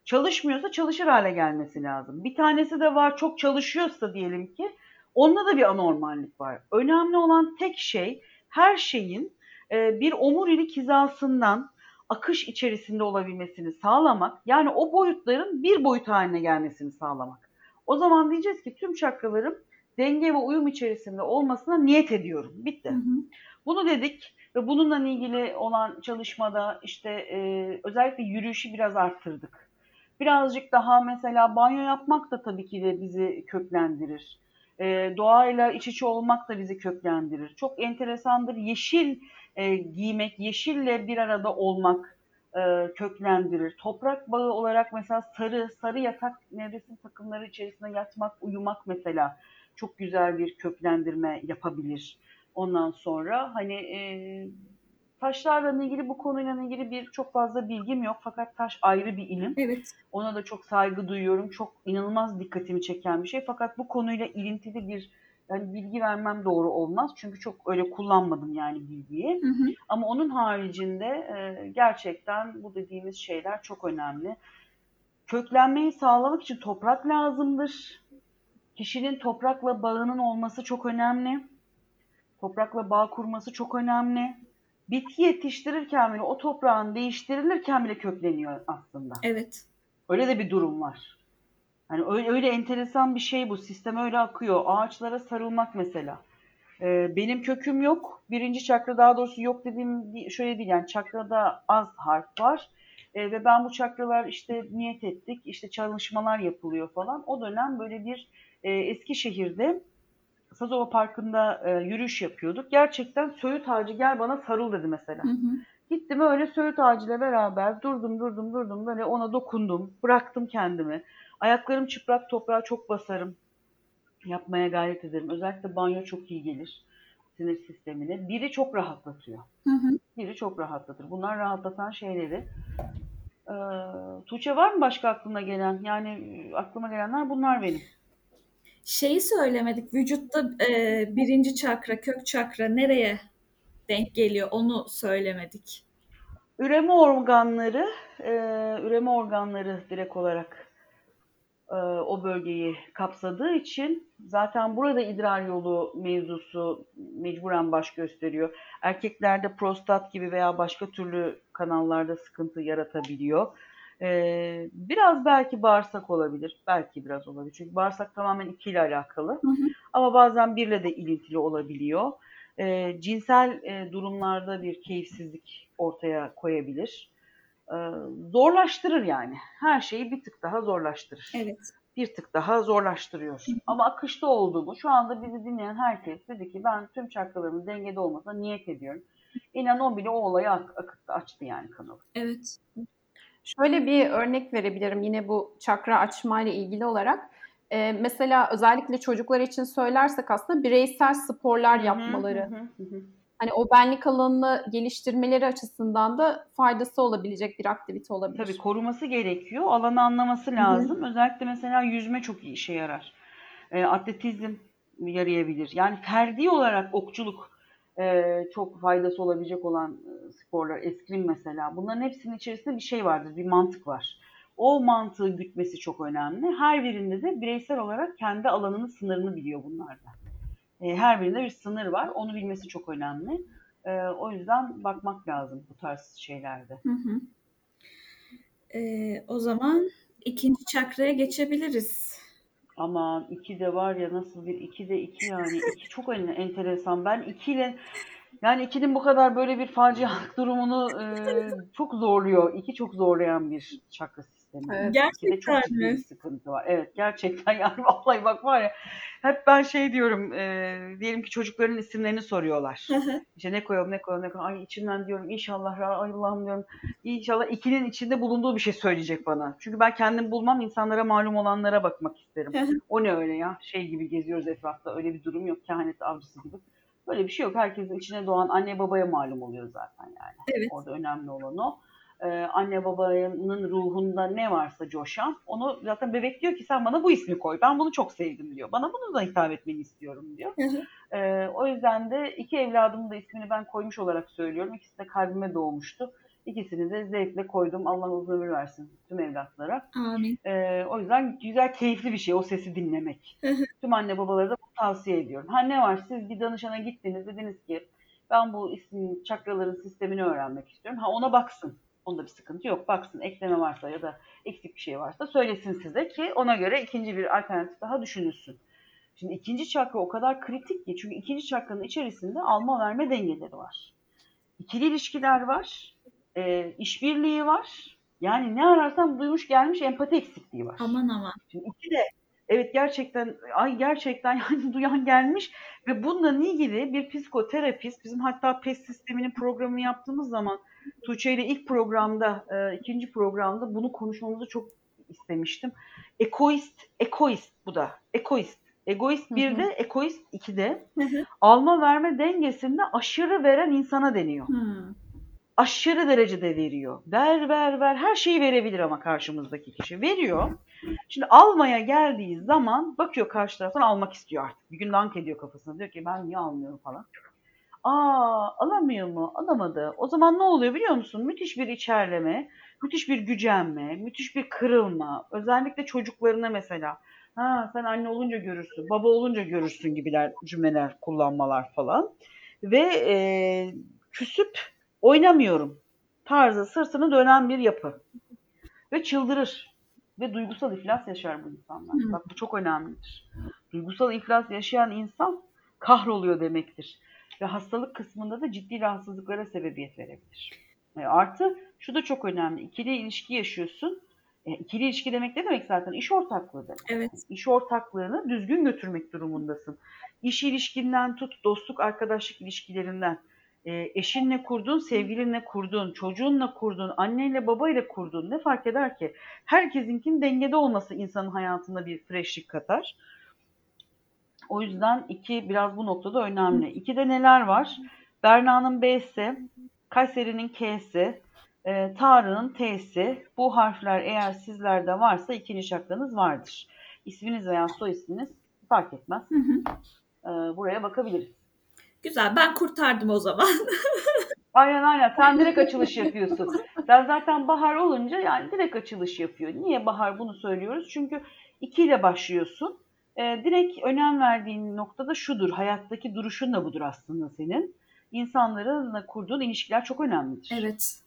Çalışmıyorsa çalışır hale gelmesi lazım. Bir tanesi de var çok çalışıyorsa diyelim ki onda da bir anormallik var. Önemli olan tek şey her şeyin e, bir omurilik hizasından akış içerisinde olabilmesini sağlamak. Yani o boyutların bir boyut haline gelmesini sağlamak. O zaman diyeceğiz ki tüm çakralarım denge ve uyum içerisinde olmasına niyet ediyorum. Bitti. Hı hı. Bunu dedik ve bununla ilgili olan çalışmada işte e, özellikle yürüyüşü biraz arttırdık. Birazcık daha mesela banyo yapmak da tabii ki de bizi köklendirir. E, doğayla iç içe olmak da bizi köklendirir. Çok enteresandır. Yeşil e, giymek, yeşille bir arada olmak e, köklendirir. Toprak bağı olarak mesela sarı, sarı yatak nevresim takımları içerisinde yatmak, uyumak mesela çok güzel bir köklendirme yapabilir. Ondan sonra hani e, taşlarla ilgili bu konuyla ilgili bir çok fazla bilgim yok fakat taş ayrı bir ilim. Evet. Ona da çok saygı duyuyorum. Çok inanılmaz dikkatimi çeken bir şey. Fakat bu konuyla ilintili bir yani bilgi vermem doğru olmaz. Çünkü çok öyle kullanmadım yani bilgiyi. Hı hı. Ama onun haricinde e, gerçekten bu dediğimiz şeyler çok önemli. Köklenmeyi sağlamak için toprak lazımdır. Kişinin toprakla bağının olması çok önemli. Toprakla bağ kurması çok önemli. Bitki yetiştirirken bile o toprağın değiştirilirken bile kökleniyor aslında. Evet. Öyle de bir durum var. Hani öyle, öyle enteresan bir şey bu. Sistem öyle akıyor. Ağaçlara sarılmak mesela. Ee, benim köküm yok. Birinci çakra daha doğrusu yok dediğim şöyle değil yani çakrada az harf var. Ee, ve ben bu çakralar işte niyet ettik, işte çalışmalar yapılıyor falan. O dönem böyle bir e, Eskişehir'de Sazova Parkı'nda e, yürüyüş yapıyorduk. Gerçekten Söğüt Ağacı gel bana sarıl dedi mesela. Hı hı. Gittim öyle Söğüt Ağacı'yla beraber durdum durdum durdum böyle ona dokundum. Bıraktım kendimi. Ayaklarım çıplak toprağa çok basarım. Yapmaya gayret ederim. Özellikle banyo çok iyi gelir sinir sistemine. Biri çok rahatlatıyor. Hı hı. Biri çok rahatlatır. Bunlar rahatlatan şeyleri. Ee, Tuğçe var mı başka aklına gelen? Yani e, aklıma gelenler bunlar benim. Şeyi söylemedik. Vücutta e, birinci çakra, kök çakra nereye denk geliyor onu söylemedik. Üreme organları, e, üreme organları direkt olarak o bölgeyi kapsadığı için zaten burada idrar yolu mevzusu mecburen baş gösteriyor. Erkeklerde prostat gibi veya başka türlü kanallarda sıkıntı yaratabiliyor. E, biraz belki bağırsak olabilir. Belki biraz olabilir. Çünkü bağırsak tamamen iki ile alakalı. Hı hı. Ama bazen birle de ilintili olabiliyor. E, cinsel e, durumlarda bir keyifsizlik ortaya koyabilir. E, zorlaştırır yani. Her şeyi bir tık daha zorlaştırır. Evet. Bir tık daha zorlaştırıyor. Ama akışta olduğumu şu anda bizi dinleyen herkes dedi ki ben tüm çakralarımın dengede olmasına niyet ediyorum. İnan o bile o olayı ak- akıttı, açtı yani kanalı. Evet. Şöyle bir örnek verebilirim yine bu çakra açma ile ilgili olarak. Ee, mesela özellikle çocuklar için söylersek aslında bireysel sporlar yapmaları. Hı hı hı hı. Hani o benlik alanını geliştirmeleri açısından da faydası olabilecek bir aktivite olabilir. Tabii koruması gerekiyor. Alanı anlaması lazım. Özellikle mesela yüzme çok iyi işe yarar. E, atletizm yarayabilir. Yani ferdi olarak okçuluk e, çok faydası olabilecek olan e, sporlar. Eskrim mesela. Bunların hepsinin içerisinde bir şey vardır. Bir mantık var. O mantığı gütmesi çok önemli. Her birinde de bireysel olarak kendi alanının sınırını biliyor bunlarda. E, her birinde bir sınır var. Onu bilmesi çok önemli. E, o yüzden bakmak lazım bu tarz şeylerde. Hı hı. Ee, o zaman ikinci çakraya geçebiliriz. Ama iki de var ya nasıl bir iki de iki yani iki çok en- enteresan. Ben ikiyle yani ikinin bu kadar böyle bir facialık durumunu e, çok zorluyor. İki çok zorlayan bir çakra Evet. Çok Gerçekten ciddi mi? bir sıkıntı var. Evet gerçekten yani vallahi bak var ya hep ben şey diyorum e, diyelim ki çocukların isimlerini soruyorlar. Hı hı. İşte ne koyalım ne koyalım ne koyalım. Ay içimden diyorum inşallah ya ay Allah'ım diyorum. İnşallah ikinin içinde bulunduğu bir şey söyleyecek bana. Çünkü ben kendim bulmam insanlara malum olanlara bakmak isterim. Hı hı. O ne öyle ya? Şey gibi geziyoruz etrafta. Öyle bir durum yok. Kehanet avcısı gibi. Böyle bir şey yok. Herkesin içine doğan anne babaya malum oluyor zaten yani. Evet. Orada önemli olan o. Ee, anne babanın ruhunda ne varsa coşan onu zaten bebek diyor ki sen bana bu ismi koy. Ben bunu çok sevdim diyor. Bana bunu da hitap etmeni istiyorum diyor. Hı hı. Ee, o yüzden de iki evladımın da ismini ben koymuş olarak söylüyorum. İkisi de kalbime doğmuştu. İkisini de zevkle koydum. Allah uzun ömür versin tüm evlatlara. Amin. Ee, o yüzden güzel, keyifli bir şey o sesi dinlemek. Tüm anne babalara da bunu tavsiye ediyorum. Ha ne var siz bir danışana gittiniz dediniz ki ben bu isim çakraların sistemini öğrenmek istiyorum. Ha ona baksın. Onda bir sıkıntı yok. Baksın ekleme varsa ya da eksik bir şey varsa söylesin size ki ona göre ikinci bir alternatif daha düşünülsün. Şimdi ikinci çakra o kadar kritik ki çünkü ikinci çakranın içerisinde alma verme dengeleri var. İkili ilişkiler var, e, işbirliği var. Yani ne ararsan duymuş gelmiş empati eksikliği var. Aman aman. Şimdi iki de evet gerçekten ay gerçekten yani duyan gelmiş ve bununla ilgili bir psikoterapist bizim hatta PES sisteminin programını yaptığımız zaman Tuğçe ile ilk programda e, ikinci programda bunu konuşmamızı çok istemiştim. Ekoist, ekoist bu da. Ekoist. Egoist Hı hı. bir de ekoist iki de. Hı hı. Alma verme dengesinde aşırı veren insana deniyor Hmm. aşırı derecede veriyor. Ver ver ver her şeyi verebilir ama karşımızdaki kişi veriyor. Şimdi almaya geldiği zaman bakıyor karşı taraftan almak istiyor artık. Bir gün dank ediyor kafasına diyor ki ben niye almıyorum falan. Aa alamıyor mu? Alamadı. O zaman ne oluyor biliyor musun? Müthiş bir içerleme, müthiş bir gücenme, müthiş bir kırılma. Özellikle çocuklarına mesela. Ha sen anne olunca görürsün, baba olunca görürsün gibiler cümleler kullanmalar falan. Ve e, küsüp oynamıyorum tarzı sırtını dönen bir yapı. Ve çıldırır. Ve duygusal iflas yaşar bu insanlar. Bak bu çok önemlidir. Duygusal iflas yaşayan insan kahroluyor demektir. Ve hastalık kısmında da ciddi rahatsızlıklara sebebiyet verebilir. E, artı şu da çok önemli. İkili ilişki yaşıyorsun. E, ikili ilişki demek ne demek zaten? İş ortaklığı demek. Evet. İş ortaklığını düzgün götürmek durumundasın. İş ilişkinden tut, dostluk, arkadaşlık ilişkilerinden, e, eşinle kurdun, sevgilinle kurdun, çocuğunla kurdun, annenle babayla kurdun ne fark eder ki? Herkesinkin dengede olması insanın hayatında bir freshlik katar. O yüzden iki biraz bu noktada önemli. İkide neler var? Berna'nın B'si, Kayseri'nin K'si, e, Tarık'ın T'si. Bu harfler eğer sizlerde varsa ikinci hakkınız vardır. İsminiz veya soy isminiz fark etmez. Hı hı. E, buraya bakabiliriz. Güzel. Ben kurtardım o zaman. Aynen aynen. Sen direkt açılış yapıyorsun. Sen zaten bahar olunca yani direkt açılış yapıyor. Niye bahar bunu söylüyoruz? Çünkü 2 ile başlıyorsun. Ee, direkt önem verdiğin noktada şudur. Hayattaki duruşun da budur aslında senin. İnsanlarla kurduğun ilişkiler çok önemlidir. evet.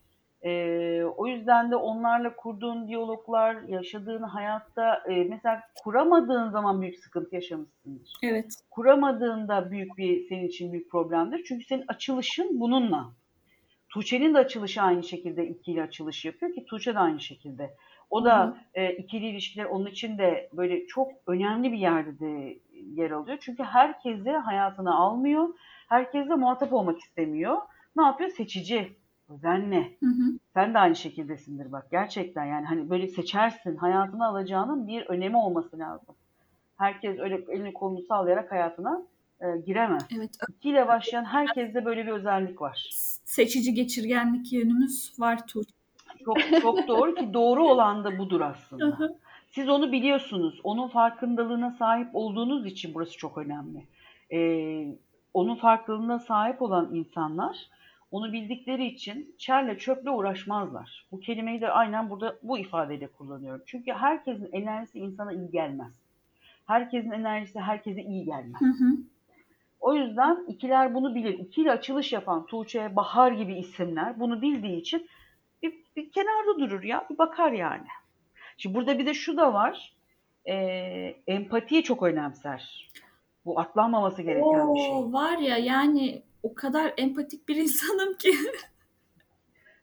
Ee, o yüzden de onlarla kurduğun diyaloglar, yaşadığın hayatta e, mesela kuramadığın zaman büyük sıkıntı yaşamışsındır Evet. kuramadığında büyük bir senin için büyük problemdir. Çünkü senin açılışın bununla. Tuğçe'nin de açılışı aynı şekilde ikili açılış yapıyor ki Tuğçe de aynı şekilde. O da Hı hı. e, ikili ilişkiler onun için de böyle çok önemli bir yerde de yer alıyor. Çünkü herkesi hayatına almıyor. Herkesle muhatap olmak istemiyor. Ne yapıyor? Seçici, özenli. Hı hı. Sen de aynı şekildesindir bak gerçekten yani hani böyle seçersin hayatına alacağının bir önemi olması lazım. Herkes öyle elini kolunu sallayarak hayatına e, giremez. Evet. İki ile başlayan herkeste böyle bir özellik var. Seçici geçirgenlik yönümüz var Tuğçe. Çok çok doğru ki doğru olan da budur aslında. Siz onu biliyorsunuz. Onun farkındalığına sahip olduğunuz için burası çok önemli. Ee, onun farkındalığına sahip olan insanlar onu bildikleri için çerle çöple uğraşmazlar. Bu kelimeyi de aynen burada bu ifadeyle kullanıyorum. Çünkü herkesin enerjisi insana iyi gelmez. Herkesin enerjisi herkese iyi gelmez. Hı hı. O yüzden ikiler bunu bilir. İkiyle açılış yapan Tuğçe, Bahar gibi isimler bunu bildiği için bir, kenarda durur ya, bir bakar yani. Şimdi burada bir de şu da var. E, empatiyi çok önemser. Bu atlanmaması gereken bir şey. Oo, var ya yani o kadar empatik bir insanım ki.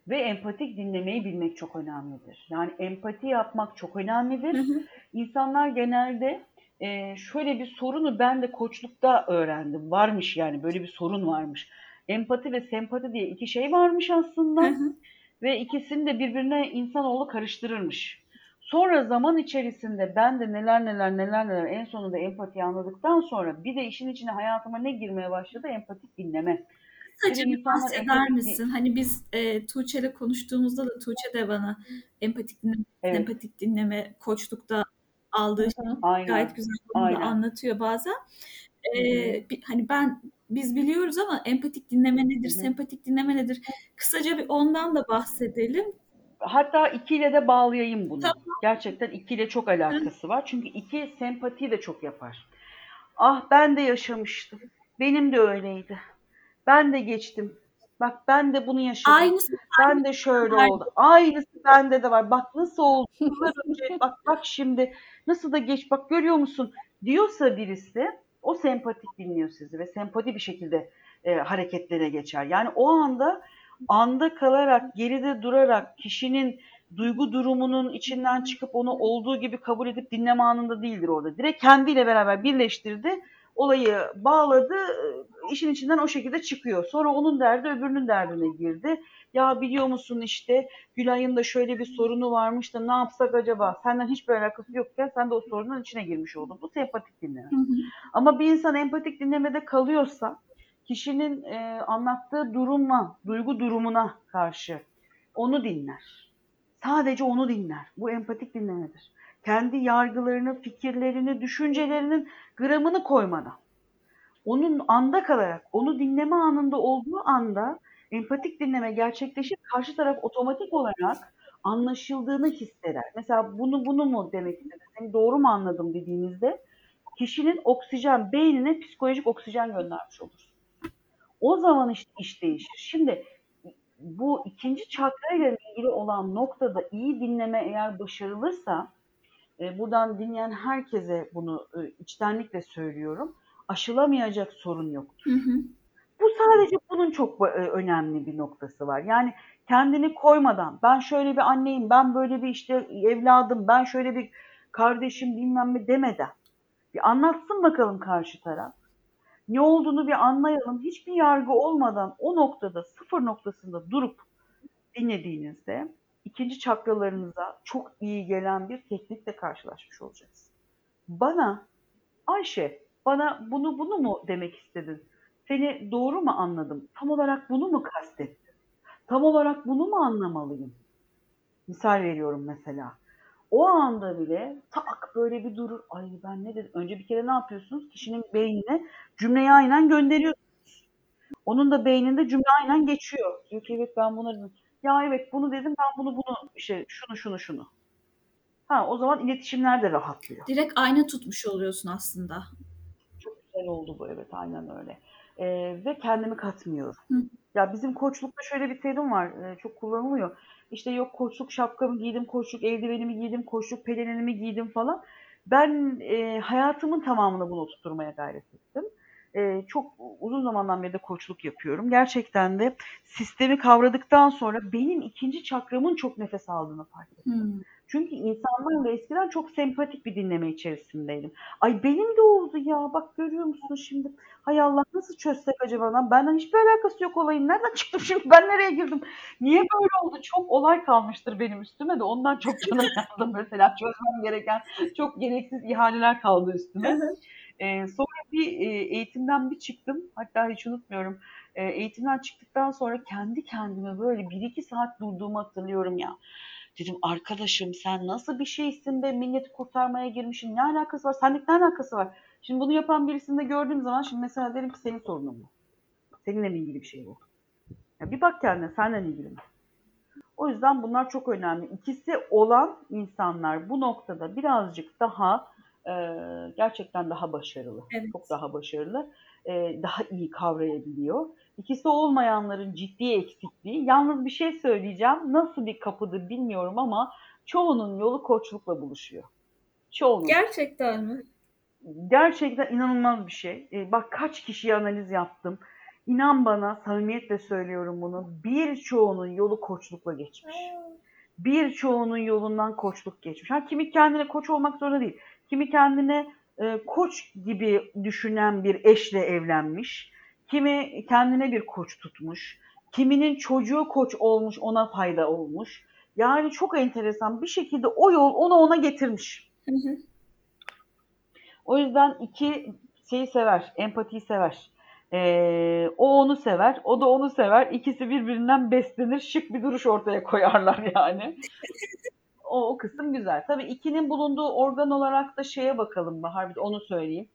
Ve empatik dinlemeyi bilmek çok önemlidir. Yani empati yapmak çok önemlidir. hı. İnsanlar genelde e, şöyle bir sorunu ben de koçlukta öğrendim. Varmış yani böyle bir sorun varmış. Empati ve sempati diye iki şey varmış Hı aslında. hı. Ve ikisini de birbirine insanoğlu karıştırırmış. Sonra zaman içerisinde ben de neler neler neler neler en sonunda empatiyi anladıktan sonra bir de işin içine hayatıma ne girmeye başladı? Empatik dinleme. Kısaca Bir bahseder misin? Hani biz e, Tuğçe'yle konuştuğumuzda da Tuğçe de bana empatik dinleme, Evet. empatik dinleme koçlukta aldığı şey Aynen. gayet güzel Aynen. anlatıyor bazen. Ee, bir- hani ben biz biliyoruz ama empatik dinleme nedir, Hı hı. sempatik dinleme nedir? Kısaca bir ondan da bahsedelim. Hatta ikiyle de bağlayayım bunu. Tamam. Gerçekten ikiyle çok alakası var. Çünkü iki sempatiyi de çok yapar. Ah ben de yaşamıştım. Benim de öyleydi. Ben de geçtim. Bak ben de bunu yaşadım. Aynısı Ben de şöyle Aynen. oldu. Aynısı bende de var. Bak nasıl oldu? Yıllar önce bak bak şimdi nasıl da geç bak görüyor musun? Diyorsa birisi o sempatik dinliyor sizi ve sempati bir şekilde e, hareketlere geçer. Yani o anda anda kalarak geride durarak kişinin duygu durumunun içinden çıkıp onu olduğu gibi kabul edip dinleme anında değildir orada. Direkt kendiyle beraber birleştirdi. Olayı bağladı, işin içinden o şekilde çıkıyor. Sonra onun derdi öbürünün derdine girdi. Ya biliyor musun işte Gülay'ın da şöyle bir sorunu varmış da ne yapsak acaba? Senden hiçbir alakası yokken sen de o sorunun içine girmiş oldun. Bu sempatik dinleme. Hı hı. Ama bir insan empatik dinlemede kalıyorsa kişinin e, anlattığı duruma, duygu durumuna karşı onu dinler. Sadece onu dinler. Bu empatik dinlemedir. Kendi yargılarını, fikirlerini, düşüncelerinin gramını koymadan. Onun anda kalarak, onu dinleme anında olduğu anda empatik dinleme gerçekleşir. Karşı taraf otomatik olarak anlaşıldığını hisseder. Mesela bunu bunu mu demek istedim, seni doğru mu anladım dediğimizde kişinin oksijen, beynine psikolojik oksijen göndermiş olur. O zaman işte iş değişir. Şimdi bu ikinci çakra ile ilgili olan noktada iyi dinleme eğer başarılırsa buradan dinleyen herkese bunu e, içtenlikle söylüyorum. aşılamayacak sorun yoktur. Hı hı. Bu sadece bunun çok e, önemli bir noktası var. Yani kendini koymadan ben şöyle bir anneyim, ben böyle bir işte evladım, ben şöyle bir kardeşim bilmem ne demeden bir anlatsın bakalım karşı taraf. Ne olduğunu bir anlayalım. Hiçbir yargı olmadan o noktada sıfır noktasında durup dinlediğinizde ikinci çakralarınıza çok iyi gelen bir teknikle karşılaşmış olacaksınız. Bana Ayşe, bana bunu bunu mu demek istedin? Seni doğru mu anladım? Tam olarak bunu mu kastettin? Tam olarak bunu mu anlamalıyım? Misal veriyorum mesela. O anda bile tak böyle bir durur. Ay ben ne dedim? Önce bir kere ne yapıyorsunuz? Kişinin beynine cümleyi aynen gönderiyorsunuz. Onun da beyninde cümle aynen geçiyor. Diyor ki evet ben bunu dedim. Ya evet bunu dedim ben bunu bunu işte şunu şunu şunu. Ha o zaman iletişimler de rahatlıyor. Direkt ayna tutmuş oluyorsun aslında. Çok güzel oldu bu evet aynen öyle. Ee, ve kendimi katmıyorum. Hı. Ya bizim koçlukta şöyle bir terim var. e, çok kullanılıyor. İşte yok koçluk şapkamı giydim, koçluk eldivenimi giydim, koçluk pelenimi giydim falan. Ben e, hayatımın tamamını bunu oturtmaya gayret ettim. E, çok uzun zamandan beri de koçluk yapıyorum. Gerçekten de sistemi kavradıktan sonra benim ikinci çakramın çok nefes aldığını fark ettim. Hmm. Çünkü insanlarla eskiden çok sempatik bir dinleme içerisindeydim. Ay benim de oldu ya bak görüyor musun şimdi? Hay Allah nasıl çözsek acaba lan? Benden hiçbir alakası yok olayın. Nereden çıktım şimdi? Ben nereye girdim? Niye böyle oldu? Çok olay kalmıştır benim üstüme de ondan çok canım yandı mesela. Çözmem gereken çok gereksiz ihaleler kaldı üstüme. Ee, sonra bir e, eğitimden bir çıktım. Hatta hiç unutmuyorum. Ee, eğitimden çıktıktan sonra kendi kendime böyle bir iki saat durduğumu hatırlıyorum ya. Dedim arkadaşım sen nasıl bir şeysin be milleti kurtarmaya girmişsin ne alakası var senlik ne alakası var. Şimdi bunu yapan birisini de gördüğüm zaman şimdi mesela derim ki senin sorunun mu? Seninle mi ilgili bir şey bu? Ya bir bak kendine seninle ilgili mi? O yüzden bunlar çok önemli. İkisi olan insanlar bu noktada birazcık daha e, gerçekten daha başarılı. Evet. Çok daha başarılı. e, daha iyi kavrayabiliyor. İkisi olmayanların ciddi eksikliği. Yalnız bir şey söyleyeceğim. Nasıl bir kapıdır bilmiyorum ama çoğunun yolu koçlukla buluşuyor. Çoğunun. Gerçekten mi? Gerçekten inanılmaz bir şey. E, bak kaç kişiye analiz yaptım. İnan bana samimiyetle söylüyorum bunu. Birçoğunun yolu koçlukla geçmiş. Birçoğunun yolundan koçluk geçmiş. Ha, kimi kendine koç olmak zorunda değil. Kimi kendine e, koç gibi düşünen bir eşle evlenmiş. Kimi kendine bir koç tutmuş. Kiminin çocuğu koç olmuş ona fayda olmuş. Yani çok enteresan bir şekilde o yol onu ona getirmiş. Hı hı. O yüzden iki şeyi sever, empatiyi sever. Ee, o onu sever, o da onu sever. İkisi birbirinden beslenir, şık bir duruş ortaya koyarlar yani. O, o kısım güzel. Tabii ikinin bulunduğu organ olarak da şeye bakalım Bahar, bir onu söyleyeyim.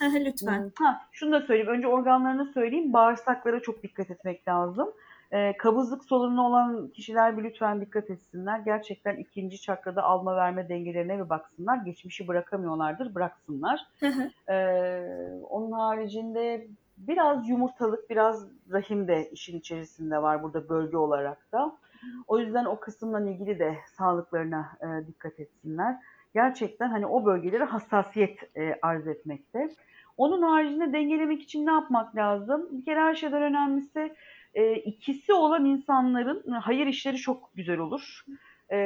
Lütfen. Ha, şunu da söyleyeyim. Önce organlarını söyleyeyim. Bağırsaklara çok dikkat etmek lazım. Ee, kabızlık sorunu olan kişiler bir lütfen dikkat etsinler. Gerçekten ikinci çakrada alma verme dengelerine bir baksınlar. Geçmişi bırakamıyorlardır, bıraksınlar. Hı hı. Ee, onun haricinde biraz yumurtalık, biraz rahim de işin içerisinde var burada bölge olarak da. O yüzden o kısımla ilgili de sağlıklarına e, dikkat etsinler. Gerçekten hani o bölgelere hassasiyet e, arz etmekte. Onun haricinde dengelemek için ne yapmak lazım? Bir kere her şeyden önemlisi e, ikisi olan insanların hayır işleri çok güzel olur. E,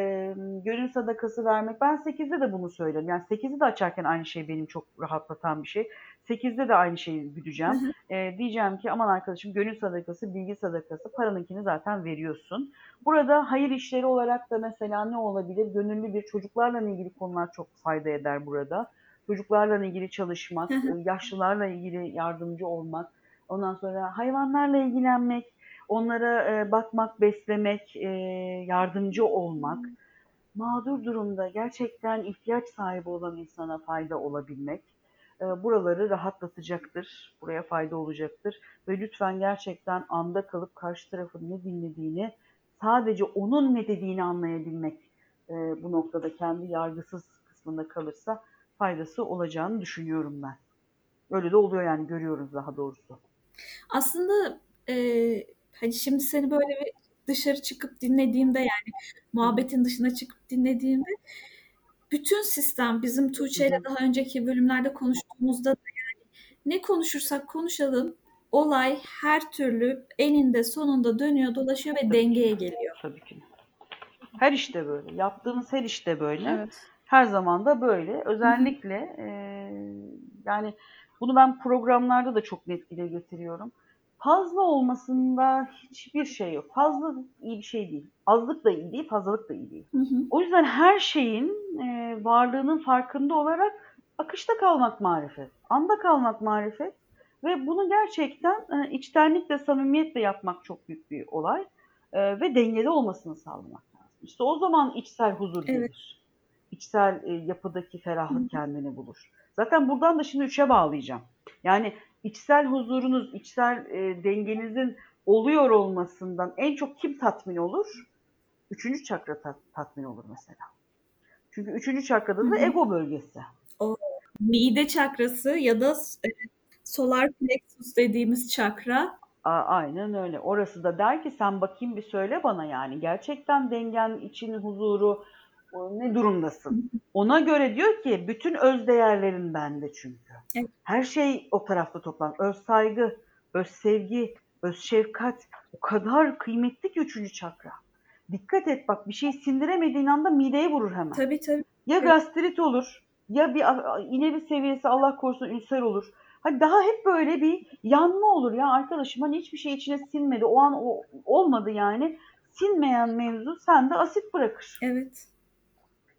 gönül sadakası vermek. Ben 8'de de bunu söyledim. Yani 8'i de açarken aynı şey benim çok rahatlatan bir şey. 8'de de aynı şeyi güdeceğim. Hı hı. E, diyeceğim ki aman arkadaşım gönül sadakası, bilgi sadakası, paranınkini zaten veriyorsun. Burada hayır işleri olarak da mesela ne olabilir? Gönüllü bir çocuklarla ilgili konular çok fayda eder burada. Çocuklarla ilgili çalışmak, Hı yaşlılarla ilgili yardımcı olmak, ondan sonra hayvanlarla ilgilenmek, onlara e, bakmak, beslemek, e, yardımcı olmak. Mağdur durumda gerçekten ihtiyaç sahibi olan insana fayda olabilmek buraları rahatlatacaktır. Buraya fayda olacaktır. Ve lütfen gerçekten anda kalıp karşı tarafın ne dinlediğini, sadece onun ne dediğini anlayabilmek e, bu noktada kendi yargısız kısmında kalırsa faydası olacağını düşünüyorum ben. Öyle de oluyor yani görüyoruz daha doğrusu. Aslında e, hani şimdi seni böyle bir dışarı çıkıp dinlediğimde yani muhabbetin dışına çıkıp dinlediğimde bütün sistem bizim Tuğçe ile daha önceki bölümlerde konuştuğumuzda da yani ne konuşursak konuşalım olay her türlü eninde sonunda dönüyor dolaşıyor ve dengeye geliyor. Tabii ki. Her işte böyle. Yaptığımız her işte böyle. Evet. Her zaman da böyle. Özellikle e, yani bunu ben programlarda da çok net dile getiriyorum. Fazla olmasında hiçbir şey yok. Fazla iyi bir şey değil. Azlık da iyi değil, fazlalık da iyi değil. Hı hı. O yüzden her şeyin e, varlığının farkında olarak akışta kalmak marifet. Anda kalmak marifet. Ve bunu gerçekten e, içtenlikle, samimiyetle yapmak çok büyük bir olay. E, ve dengeli olmasını sağlamak lazım. İşte o zaman içsel huzur gelir. Evet. İçsel e, yapıdaki ferahlık kendini bulur. Zaten buradan da şimdi üçe bağlayacağım. Yani içsel huzurunuz, içsel e, dengenizin oluyor olmasından en çok kim tatmin olur? Üçüncü çakra tat- tatmin olur mesela. Çünkü üçüncü çakrada da Hı hı. ego bölgesi. Mide çakrası ya da e, solar plexus dediğimiz çakra A- aynen öyle. Orası da der ki sen bakayım bir söyle bana yani. Gerçekten dengen, için huzuru o ne durumdasın? Ona göre diyor ki bütün öz değerlerin bende çünkü. Evet. Her şey o tarafta toplan. Öz saygı, öz sevgi, öz şefkat o kadar kıymetli ki üçüncü çakra. Dikkat et bak bir şey sindiremediğin anda mideye vurur hemen. tabii tabii Ya gastrit olur ya bir ileri seviyesi Allah korusun ülser olur. Hani daha hep böyle bir yanma olur ya arkadaşım hani hiçbir şey içine sinmedi. O an o olmadı yani. Sinmeyen mevzu sende asit bırakır. evet.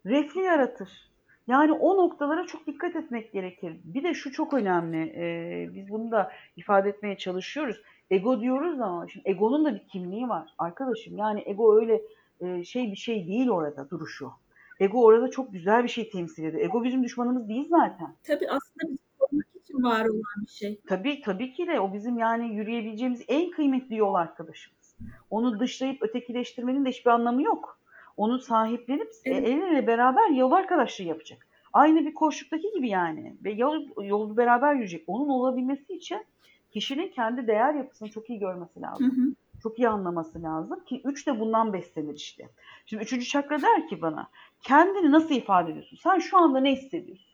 Reflü yaratır. Yani o noktalara çok dikkat etmek gerekir. Bir de şu çok önemli. Ee, biz bunu da ifade etmeye çalışıyoruz. Ego diyoruz ama şimdi egonun da bir kimliği var. Arkadaşım yani ego öyle e, şey bir şey değil orada duruşu. Ego orada çok güzel bir şey temsil ediyor. Ego bizim düşmanımız değil zaten. Tabii aslında bizi korumak için var olan bir şey. Tabii tabii ki de o bizim yani yürüyebileceğimiz en kıymetli yol arkadaşımız. Onu dışlayıp ötekileştirmenin de hiçbir anlamı yok. Onu sahiplenip Evet. el ele beraber yol arkadaşlığı yapacak. Aynı bir koşuktaki gibi yani. Ve yol, yolu beraber yürüyecek. Onun olabilmesi için kişinin kendi değer yapısını çok iyi görmesi Hı lazım. hı. Çok iyi anlaması lazım ki üç de bundan beslenir işte. Şimdi üçüncü çakra der ki bana kendini nasıl ifade ediyorsun? Sen şu anda ne hissediyorsun?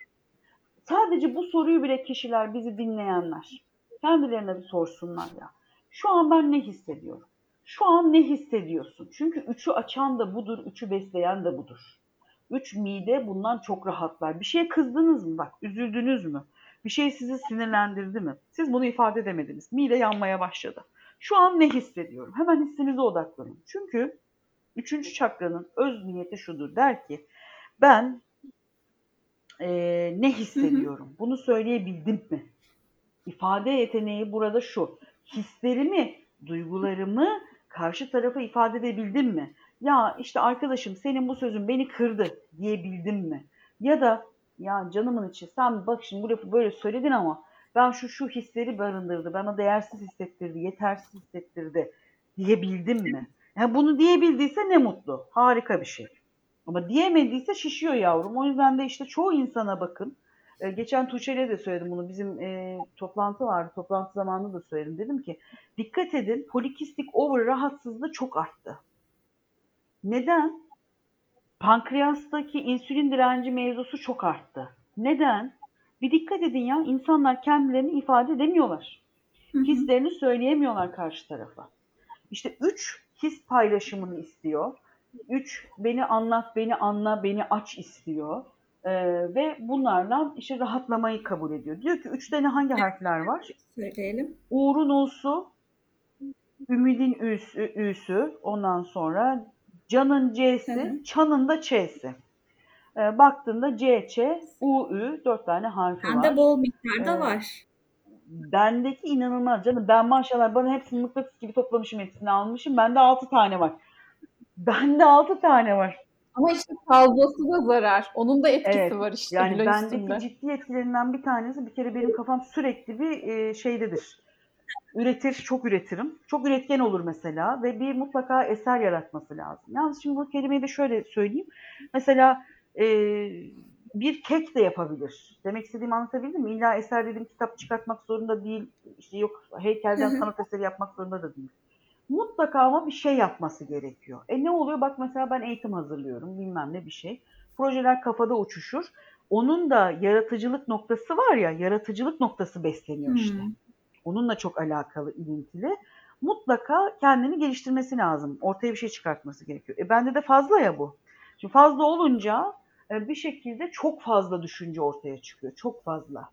Sadece bu soruyu bile kişiler bizi dinleyenler kendilerine bir sorsunlar ya. Şu an ben ne hissediyorum? Şu an ne hissediyorsun? Çünkü üçü açan da budur, üçü besleyen de budur. Üç mide bundan çok rahatlar. Bir şeye kızdınız mı? Bak üzüldünüz mü? Bir şey sizi sinirlendirdi mi? Siz bunu ifade edemediniz. Mide yanmaya başladı. Şu an ne hissediyorum? Hemen hissinize odaklanın. Çünkü üçüncü çakranın öz niyeti şudur. Der ki ben eee, ne hissediyorum? Bunu söyleyebildim mi? İfade yeteneği burada şu. Hislerimi, duygularımı karşı tarafa ifade edebildim mi? Ya işte arkadaşım senin bu sözün beni kırdı diyebildim mi? Ya da ya canımın içi sen bak şimdi bu lafı böyle söyledin ama ben şu şu hisleri barındırdı, bana değersiz hissettirdi, yetersiz hissettirdi diyebildim mi? Yani bunu diyebildiyse ne mutlu. Harika bir şey. Ama diyemediyse şişiyor yavrum. O yüzden de işte çoğu insana bakın. Ee, geçen Tuğçe'yle de söyledim bunu. Bizim e, toplantı vardı. Toplantı zamanında da söyledim. Dedim ki dikkat edin polikistik over rahatsızlığı çok arttı. Neden? Pankreastaki insülin direnci mevzusu çok arttı. Neden? Bir dikkat edin ya insanlar kendilerini ifade edemiyorlar. Hislerini söyleyemiyorlar karşı tarafa. İşte üç his paylaşımını istiyor. Üç beni anlat, beni anla, beni aç istiyor. Ee, ve bunlardan işte rahatlamayı kabul ediyor. Diyor ki üç tane hangi harfler var? Söyleyelim. Uğur'un U'su, Ümid'in Ü'sü, Ü'sü, ondan sonra Can'ın C'si, Hı hı. Çan'ın da Ç'si. Ee, baktığında C, Ç, U, Ü dört tane harfi var. Bende bol miktarda Ee, var. Bendeki inanılmaz canım. Ben maşallah bana hepsini mıknatıs gibi toplamışım hepsini almışım. Bende 6 tane var. Bende 6 tane var. Ama işte fazlası da zarar. Onun da etkisi Evet, var işte Yani bendeki üstünde. ciddi etkilerinden bir tanesi bir kere benim kafam sürekli bir e, şeydedir. Üretir, çok üretirim. Çok üretken olur mesela ve bir mutlaka eser yaratması lazım. Yalnız şimdi bu kelimeyi de şöyle söyleyeyim. Mesela e, bir kek de yapabilir. Demek istediğimi anlatabildim mi? İlla eser dediğim kitap çıkartmak zorunda değil. İşte yok heykelden sanat eseri yapmak zorunda da değil. Mutlaka ama bir şey yapması gerekiyor. E ne oluyor? Bak mesela ben eğitim hazırlıyorum. Bilmem ne bir şey. Projeler kafada uçuşur. onun da yaratıcılık noktası var ya, yaratıcılık noktası besleniyor işte. Hmm. Onunla çok alakalı, ilintili. Mutlaka kendini geliştirmesi lazım. Ortaya bir şey çıkartması gerekiyor. E bende de fazla ya bu. Şimdi fazla olunca e, bir şekilde çok fazla düşünce ortaya çıkıyor. Çok fazla.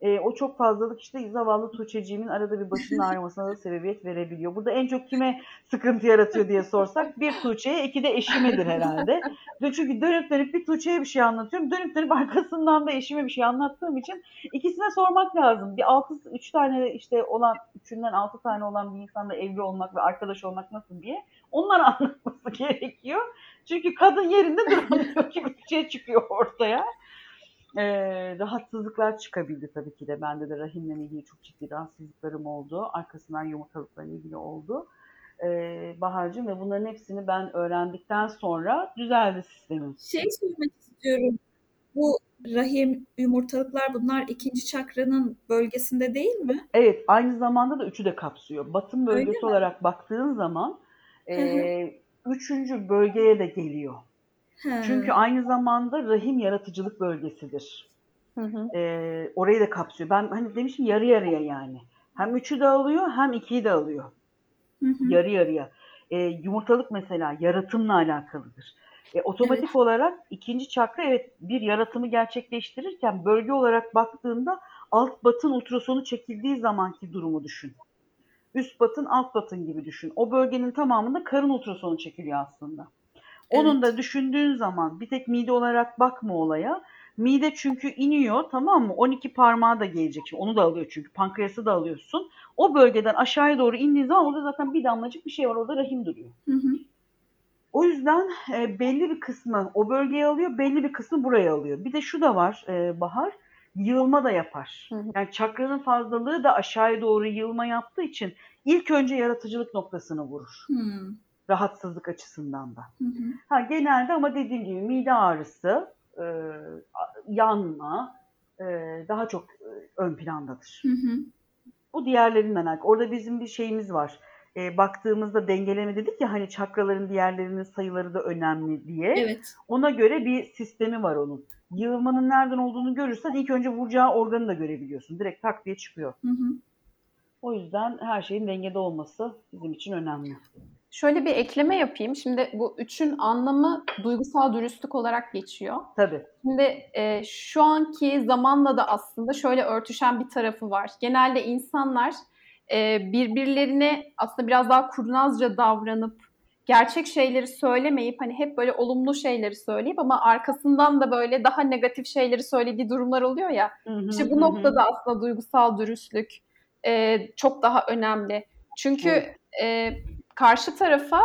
E, o çok fazlalık işte zavallı Tuğçeciğimin arada bir başının ağrımasına da sebebiyet verebiliyor. Burada en çok kime sıkıntı yaratıyor diye sorsak bir Tuğçe'ye iki de eşimedir herhalde. Çünkü dönüp dönüp bir Tuğçe'ye bir şey anlatıyorum. Dönüp dönüp arkasından da eşime bir şey anlattığım için ikisine sormak lazım. Bir altı, üç tane işte olan, üçünden altı tane olan bir insanla evli olmak ve arkadaş olmak nasıl diye onlara anlatması gerekiyor. Çünkü kadın yerinde duramıyor ki bir şey çıkıyor ortaya. Ee, rahatsızlıklar çıkabildi tabii ki de. Bende de rahimle ilgili çok ciddi rahatsızlıklarım oldu. Arkasından yumurtalıklarla ilgili oldu. Ee, Bahar'cığım ve bunların hepsini ben öğrendikten sonra düzeldi sistemim. Şey sormak istiyorum. Bu rahim, yumurtalıklar bunlar ikinci çakranın bölgesinde değil mi? Evet, aynı zamanda da üçü de kapsıyor. Batın Öyle bölgesi mi? olarak baktığın zaman e, üçüncü bölgeye de geliyor. He. Çünkü aynı zamanda rahim yaratıcılık bölgesidir. Hı hı. E, orayı da kapsıyor. Ben hani demişim yarı yarıya yani. Hem üçü de alıyor hem ikiyi de alıyor. Hı hı. Yarı yarıya. E, yumurtalık mesela yaratımla alakalıdır. E, otomatik olarak ikinci çakra evet bir yaratımı gerçekleştirirken bölge olarak baktığında alt batın ultrasonu çekildiği zamanki durumu düşün. Üst batın alt batın gibi düşün. O bölgenin tamamında karın ultrasonu çekiliyor aslında. Onun Evet. da düşündüğün zaman bir tek mide olarak bakma olaya. Mide çünkü iniyor tamam mı? 12 parmağı da gelecek. Şimdi onu da alıyor çünkü. Pankreası da alıyorsun. O bölgeden aşağıya doğru indiğin zaman orada zaten bir damlacık bir şey var. Orada rahim duruyor. Hı hı. O yüzden e, belli bir kısmı o bölgeye alıyor, belli bir kısmı buraya alıyor. Bir de şu da var e, Bahar, yığılma da yapar. Yani çakranın fazlalığı da aşağıya doğru yığılma yaptığı için ilk önce yaratıcılık noktasını vurur. Hmm. Rahatsızlık açısından da. Hı hı. Ha, genelde ama dediğim gibi mide ağrısı, e, yanma e, daha çok e, ön plandadır. Hı hı. Bu diğerlerinden alakalı. Orada bizim bir şeyimiz var. E, baktığımızda dengeleme dedik ya hani çakraların diğerlerinin sayıları da önemli diye. Evet. Ona göre bir sistemi var onun. Yığılmanın nereden olduğunu görürsen ilk önce vuracağı organı da görebiliyorsun. Direkt tak diye çıkıyor. Hı hı. O yüzden her şeyin dengede olması bizim için önemli. Şöyle bir ekleme yapayım. Şimdi bu üçün anlamı duygusal dürüstlük olarak geçiyor. Tabii. Şimdi e, şu anki zamanla da aslında şöyle örtüşen bir tarafı var. Genelde insanlar e, birbirlerine aslında biraz daha kurnazca davranıp gerçek şeyleri söylemeyip hani hep böyle olumlu şeyleri söyleyip ama arkasından da böyle daha negatif şeyleri söylediği durumlar oluyor ya. İşte bu noktada aslında duygusal dürüstlük e, çok daha önemli. Çünkü Evet. e, karşı tarafa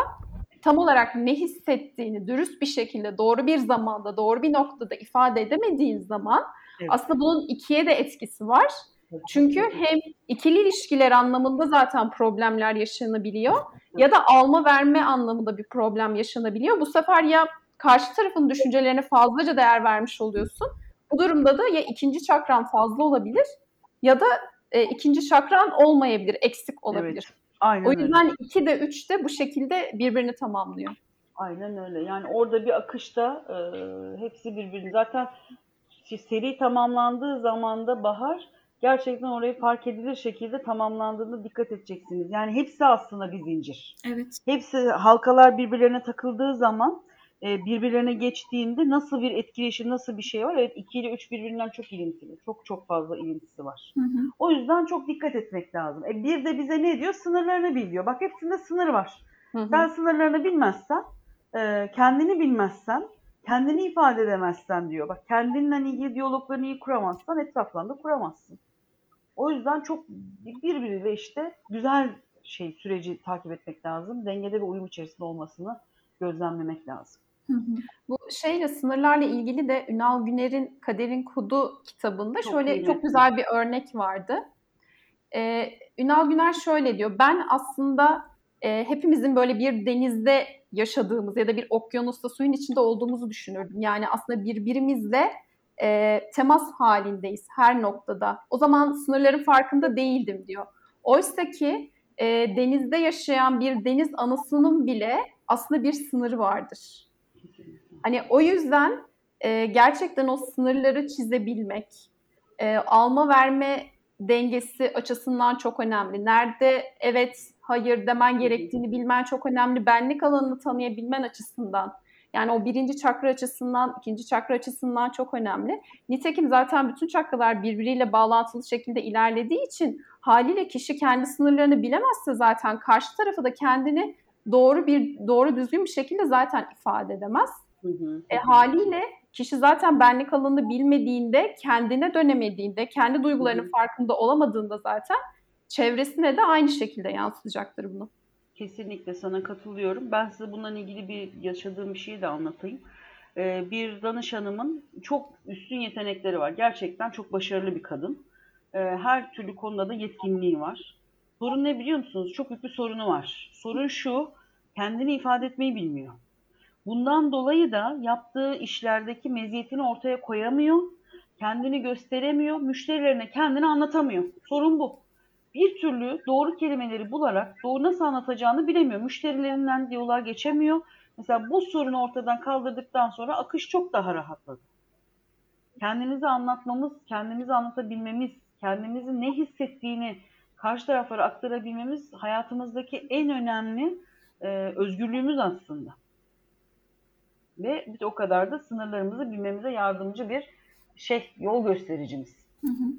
tam olarak ne hissettiğini dürüst bir şekilde doğru bir zamanda doğru bir noktada ifade edemediğin zaman Evet. aslında bunun ikiye de etkisi var. Çünkü hem ikili ilişkiler anlamında zaten problemler yaşanabiliyor ya da alma verme anlamında bir problem yaşanabiliyor. Bu sefer ya karşı tarafın düşüncelerine fazlaca değer vermiş oluyorsun. Bu durumda da ya ikinci çakran fazla olabilir ya da e, ikinci çakran olmayabilir, eksik olabilir. Evet. Aynen O öyle. yüzden 2 de 3 de bu şekilde birbirini tamamlıyor. Aynen öyle. Yani orada bir akışta e, hepsi birbirini. Zaten seri tamamlandığı zaman da Bahar gerçekten orayı fark edilir şekilde tamamlandığında dikkat edeceksiniz. Yani hepsi aslında bir zincir. Evet. Hepsi halkalar birbirlerine takıldığı zaman birbirlerine geçtiğinde nasıl bir etkileşim, nasıl bir şey var? Evet 2 ile 3 birbirinden çok ilintili. Çok çok fazla ilintisi var. Hı hı. O yüzden çok dikkat etmek lazım. E, bir de bize ne diyor? Sınırlarını bil diyor. Bak hepsinde sınır var. Hı hı. Sen sınırlarını bilmezsen, e, kendini bilmezsen, kendini ifade edemezsen diyor. Bak kendinle ilgili diyaloglarını iyi kuramazsan etrafla da kuramazsın. O yüzden çok birbiriyle işte güzel şey süreci takip etmek lazım. Dengede ve uyum içerisinde olmasını gözlemlemek lazım. Hı hı. Bu şeyle sınırlarla ilgili de Ünal Güner'in Kaderin Kodu kitabında Çok şöyle kıymetli. çok güzel bir örnek vardı. Ee, Ünal Güner şöyle diyor. Ben aslında e, hepimizin böyle bir denizde yaşadığımız ya da bir okyanusta suyun içinde olduğumuzu düşünürdüm. Yani aslında birbirimizle e, temas halindeyiz her noktada. O zaman sınırların farkında değildim diyor. Oysa ki e, denizde yaşayan bir deniz anasının bile aslında bir sınırı vardır. Hani o yüzden e, gerçekten o sınırları çizebilmek, e, alma verme dengesi açısından çok önemli. Nerede evet, hayır demen gerektiğini bilmen çok önemli. Benlik alanını tanıyabilmen açısından. Yani o birinci çakra açısından, ikinci çakra açısından çok önemli. Nitekim zaten bütün çakralar birbiriyle bağlantılı şekilde ilerlediği için haliyle kişi kendi sınırlarını bilemezse zaten karşı tarafı da kendini doğru bir doğru düzgün bir şekilde zaten ifade edemez. Hı hı. E, haliyle kişi zaten benlik alanını bilmediğinde, kendine dönemediğinde, kendi duygularının farkında olamadığında zaten çevresine de aynı şekilde yansıtacaktır bunu. Kesinlikle sana katılıyorum. Ben size bundan ilgili bir yaşadığım bir şeyi de anlatayım. Ee, bir danışanımın çok üstün yetenekleri var. Gerçekten çok başarılı bir kadın. Ee, her türlü konuda da yetkinliği var. Sorun ne biliyor musunuz? Çok büyük bir sorunu var. Sorun şu, kendini ifade etmeyi bilmiyor. Bundan dolayı da yaptığı işlerdeki meziyetini ortaya koyamıyor, kendini gösteremiyor, müşterilerine kendini anlatamıyor. Sorun bu. Bir türlü doğru kelimeleri bularak doğru nasıl anlatacağını bilemiyor. Müşterilerinden diyaloğa geçemiyor. Mesela bu sorunu ortadan kaldırdıktan sonra akış çok daha rahatladı. Kendimizi anlatmamız, kendimizi anlatabilmemiz, kendimizi ne hissettiğini karşı taraflara aktarabilmemiz hayatımızdaki en önemli e, özgürlüğümüz aslında. Ve biz o kadar da sınırlarımızı bilmemize yardımcı bir şey, yol göstericimiz. Hı hı.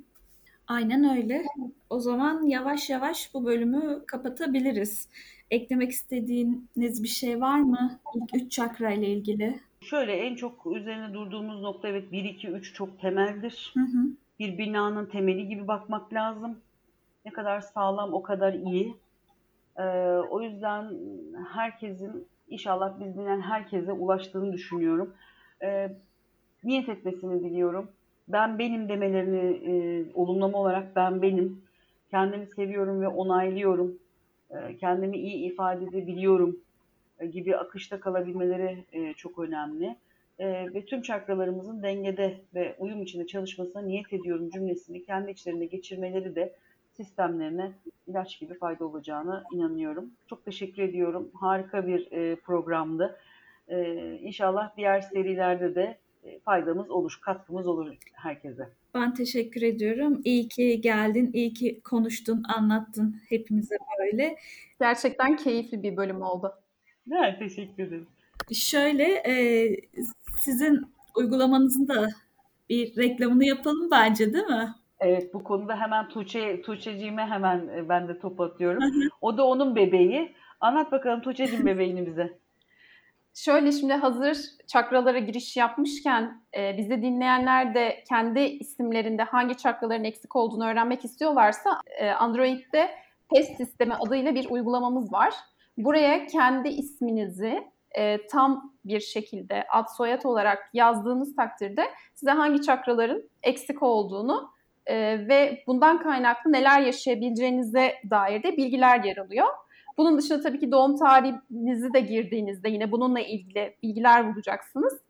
Aynen öyle. O zaman yavaş yavaş bu bölümü kapatabiliriz. Eklemek istediğiniz bir şey var mı? İlk üç çakra ile ilgili. Şöyle en çok üzerine durduğumuz nokta evet 1, 2, 3 çok temeldir. Hı hı. Bir binanın temeli gibi bakmak lazım. Ne kadar sağlam o kadar iyi. Ee, o yüzden herkesin inşallah biz bilen herkese ulaştığını düşünüyorum. Ee, niyet etmesini diliyorum. Ben benim demelerini e, olumlama olarak ben benim. Kendimi seviyorum ve onaylıyorum. E, kendimi iyi ifade edebiliyorum e, gibi akışta kalabilmeleri e, çok önemli. E, ve tüm çakralarımızın dengede ve uyum içinde çalışmasına niyet ediyorum cümlesini kendi içlerinde geçirmeleri de sistemlerine ilaç gibi fayda olacağına inanıyorum. Çok teşekkür ediyorum. Harika bir e, programdı. E, inşallah diğer serilerde de e, faydamız olur, katkımız olur herkese. Ben teşekkür ediyorum. İyi ki geldin, iyi ki konuştun, anlattın hepimize böyle. Gerçekten keyifli bir bölüm oldu. Evet, teşekkür ederim. Şöyle, e, sizin uygulamanızın da bir reklamını yapalım bence değil mi? Evet bu konuda hemen Tuğçe, Tuğçeciğime hemen e, ben de top atıyorum. o da onun bebeği. Anlat bakalım Tuğçeciğim bebeğini bize. Şöyle şimdi hazır çakralara giriş yapmışken e, bizi dinleyenler de kendi isimlerinde hangi çakraların eksik olduğunu öğrenmek istiyorlarsa e, Android'de test sistemi adıyla bir uygulamamız var. Buraya kendi isminizi e, tam bir şekilde ad soyad olarak yazdığınız takdirde size hangi çakraların eksik olduğunu e, ve bundan kaynaklı neler yaşayabileceğinize dair de bilgiler yer alıyor. Bunun dışında tabii ki doğum tarihinizi de girdiğinizde yine bununla ilgili bilgiler bulacaksınız.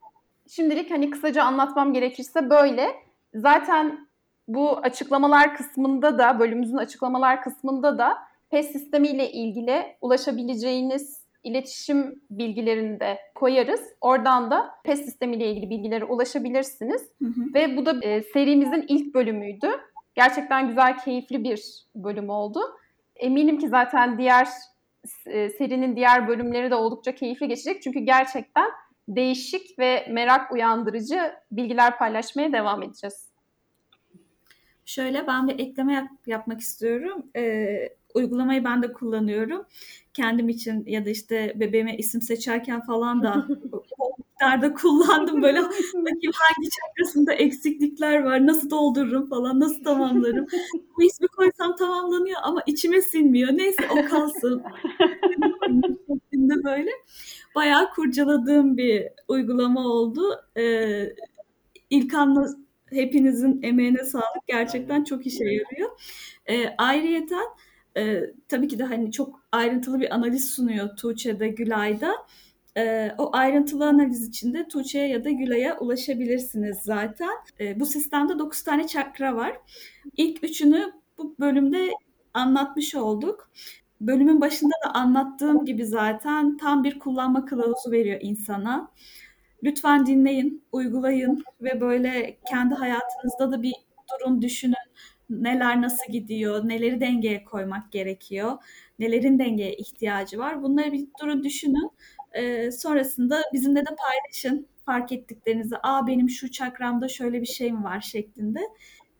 Şimdilik hani kısaca anlatmam gerekirse böyle. Zaten bu açıklamalar kısmında da, bölümümüzün açıklamalar kısmında da PES sistemiyle ilgili ulaşabileceğiniz iletişim bilgilerini de koyarız. Oradan da PES sistemiyle ilgili bilgilere ulaşabilirsiniz. Hı hı. Ve bu da e, serimizin ilk bölümüydü. Gerçekten güzel, keyifli bir bölüm oldu. Eminim ki zaten diğer e, serinin diğer bölümleri de oldukça keyifli geçecek. Çünkü gerçekten değişik ve merak uyandırıcı bilgiler paylaşmaya devam edeceğiz. Şöyle ben bir ekleme yap- yapmak istiyorum. Ee, uygulamayı ben de kullanıyorum. Kendim için ya da işte bebeğime isim seçerken falan da o miktarda kullandım böyle bakayım hangi çakrasında eksiklikler var, nasıl doldururum falan, nasıl tamamlarım. Bu ismi koysam tamamlanıyor ama içime sinmiyor. Neyse o kalsın. şeklinde böyle bayağı kurcaladığım bir uygulama oldu. Ee, İlkan'la hepinizin emeğine sağlık. Gerçekten çok işe yarıyor. Ee, ayrıyeten e, tabii ki de hani çok ayrıntılı bir analiz sunuyor Tuğçe'de, Gülay'da. E, o ayrıntılı analiz için de Tuğçe'ye ya da Gülay'a ulaşabilirsiniz zaten. E, bu sistemde 9 tane çakra var. İlk üçünü bu bölümde anlatmış olduk. Bölümün başında da anlattığım gibi zaten tam bir kullanma kılavuzu veriyor insana. Lütfen dinleyin, uygulayın ve böyle kendi hayatınızda da bir durun, düşünün. Neler nasıl gidiyor, neleri dengeye koymak gerekiyor, nelerin dengeye ihtiyacı var. Bunları bir durun, düşünün. Ee, sonrasında bizimle de paylaşın fark ettiklerinizi. Aa benim şu çakramda şöyle bir şey mi var şeklinde.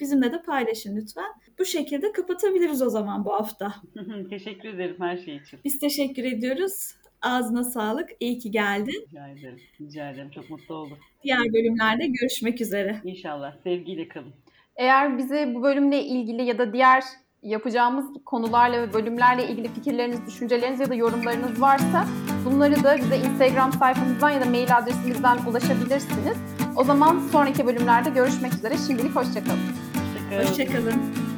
Bizimle de paylaşın lütfen. Bu şekilde kapatabiliriz o zaman bu hafta. Teşekkür ederim her şey için. Biz teşekkür ediyoruz. Ağzına sağlık. İyi ki geldin. Rica ederim. Rica ederim. Çok mutlu oldum. Diğer bölümlerde görüşmek üzere. İnşallah. Sevgiyle kalın. Eğer bize bu bölümle ilgili ya da diğer yapacağımız konularla ve bölümlerle ilgili fikirleriniz, düşünceleriniz ya da yorumlarınız varsa bunları da bize Instagram sayfamızdan ya da mail adresimizden ulaşabilirsiniz. O zaman sonraki bölümlerde görüşmek üzere. Şimdilik hoşçakalın. Hoşçakalın. Hoşçakalın.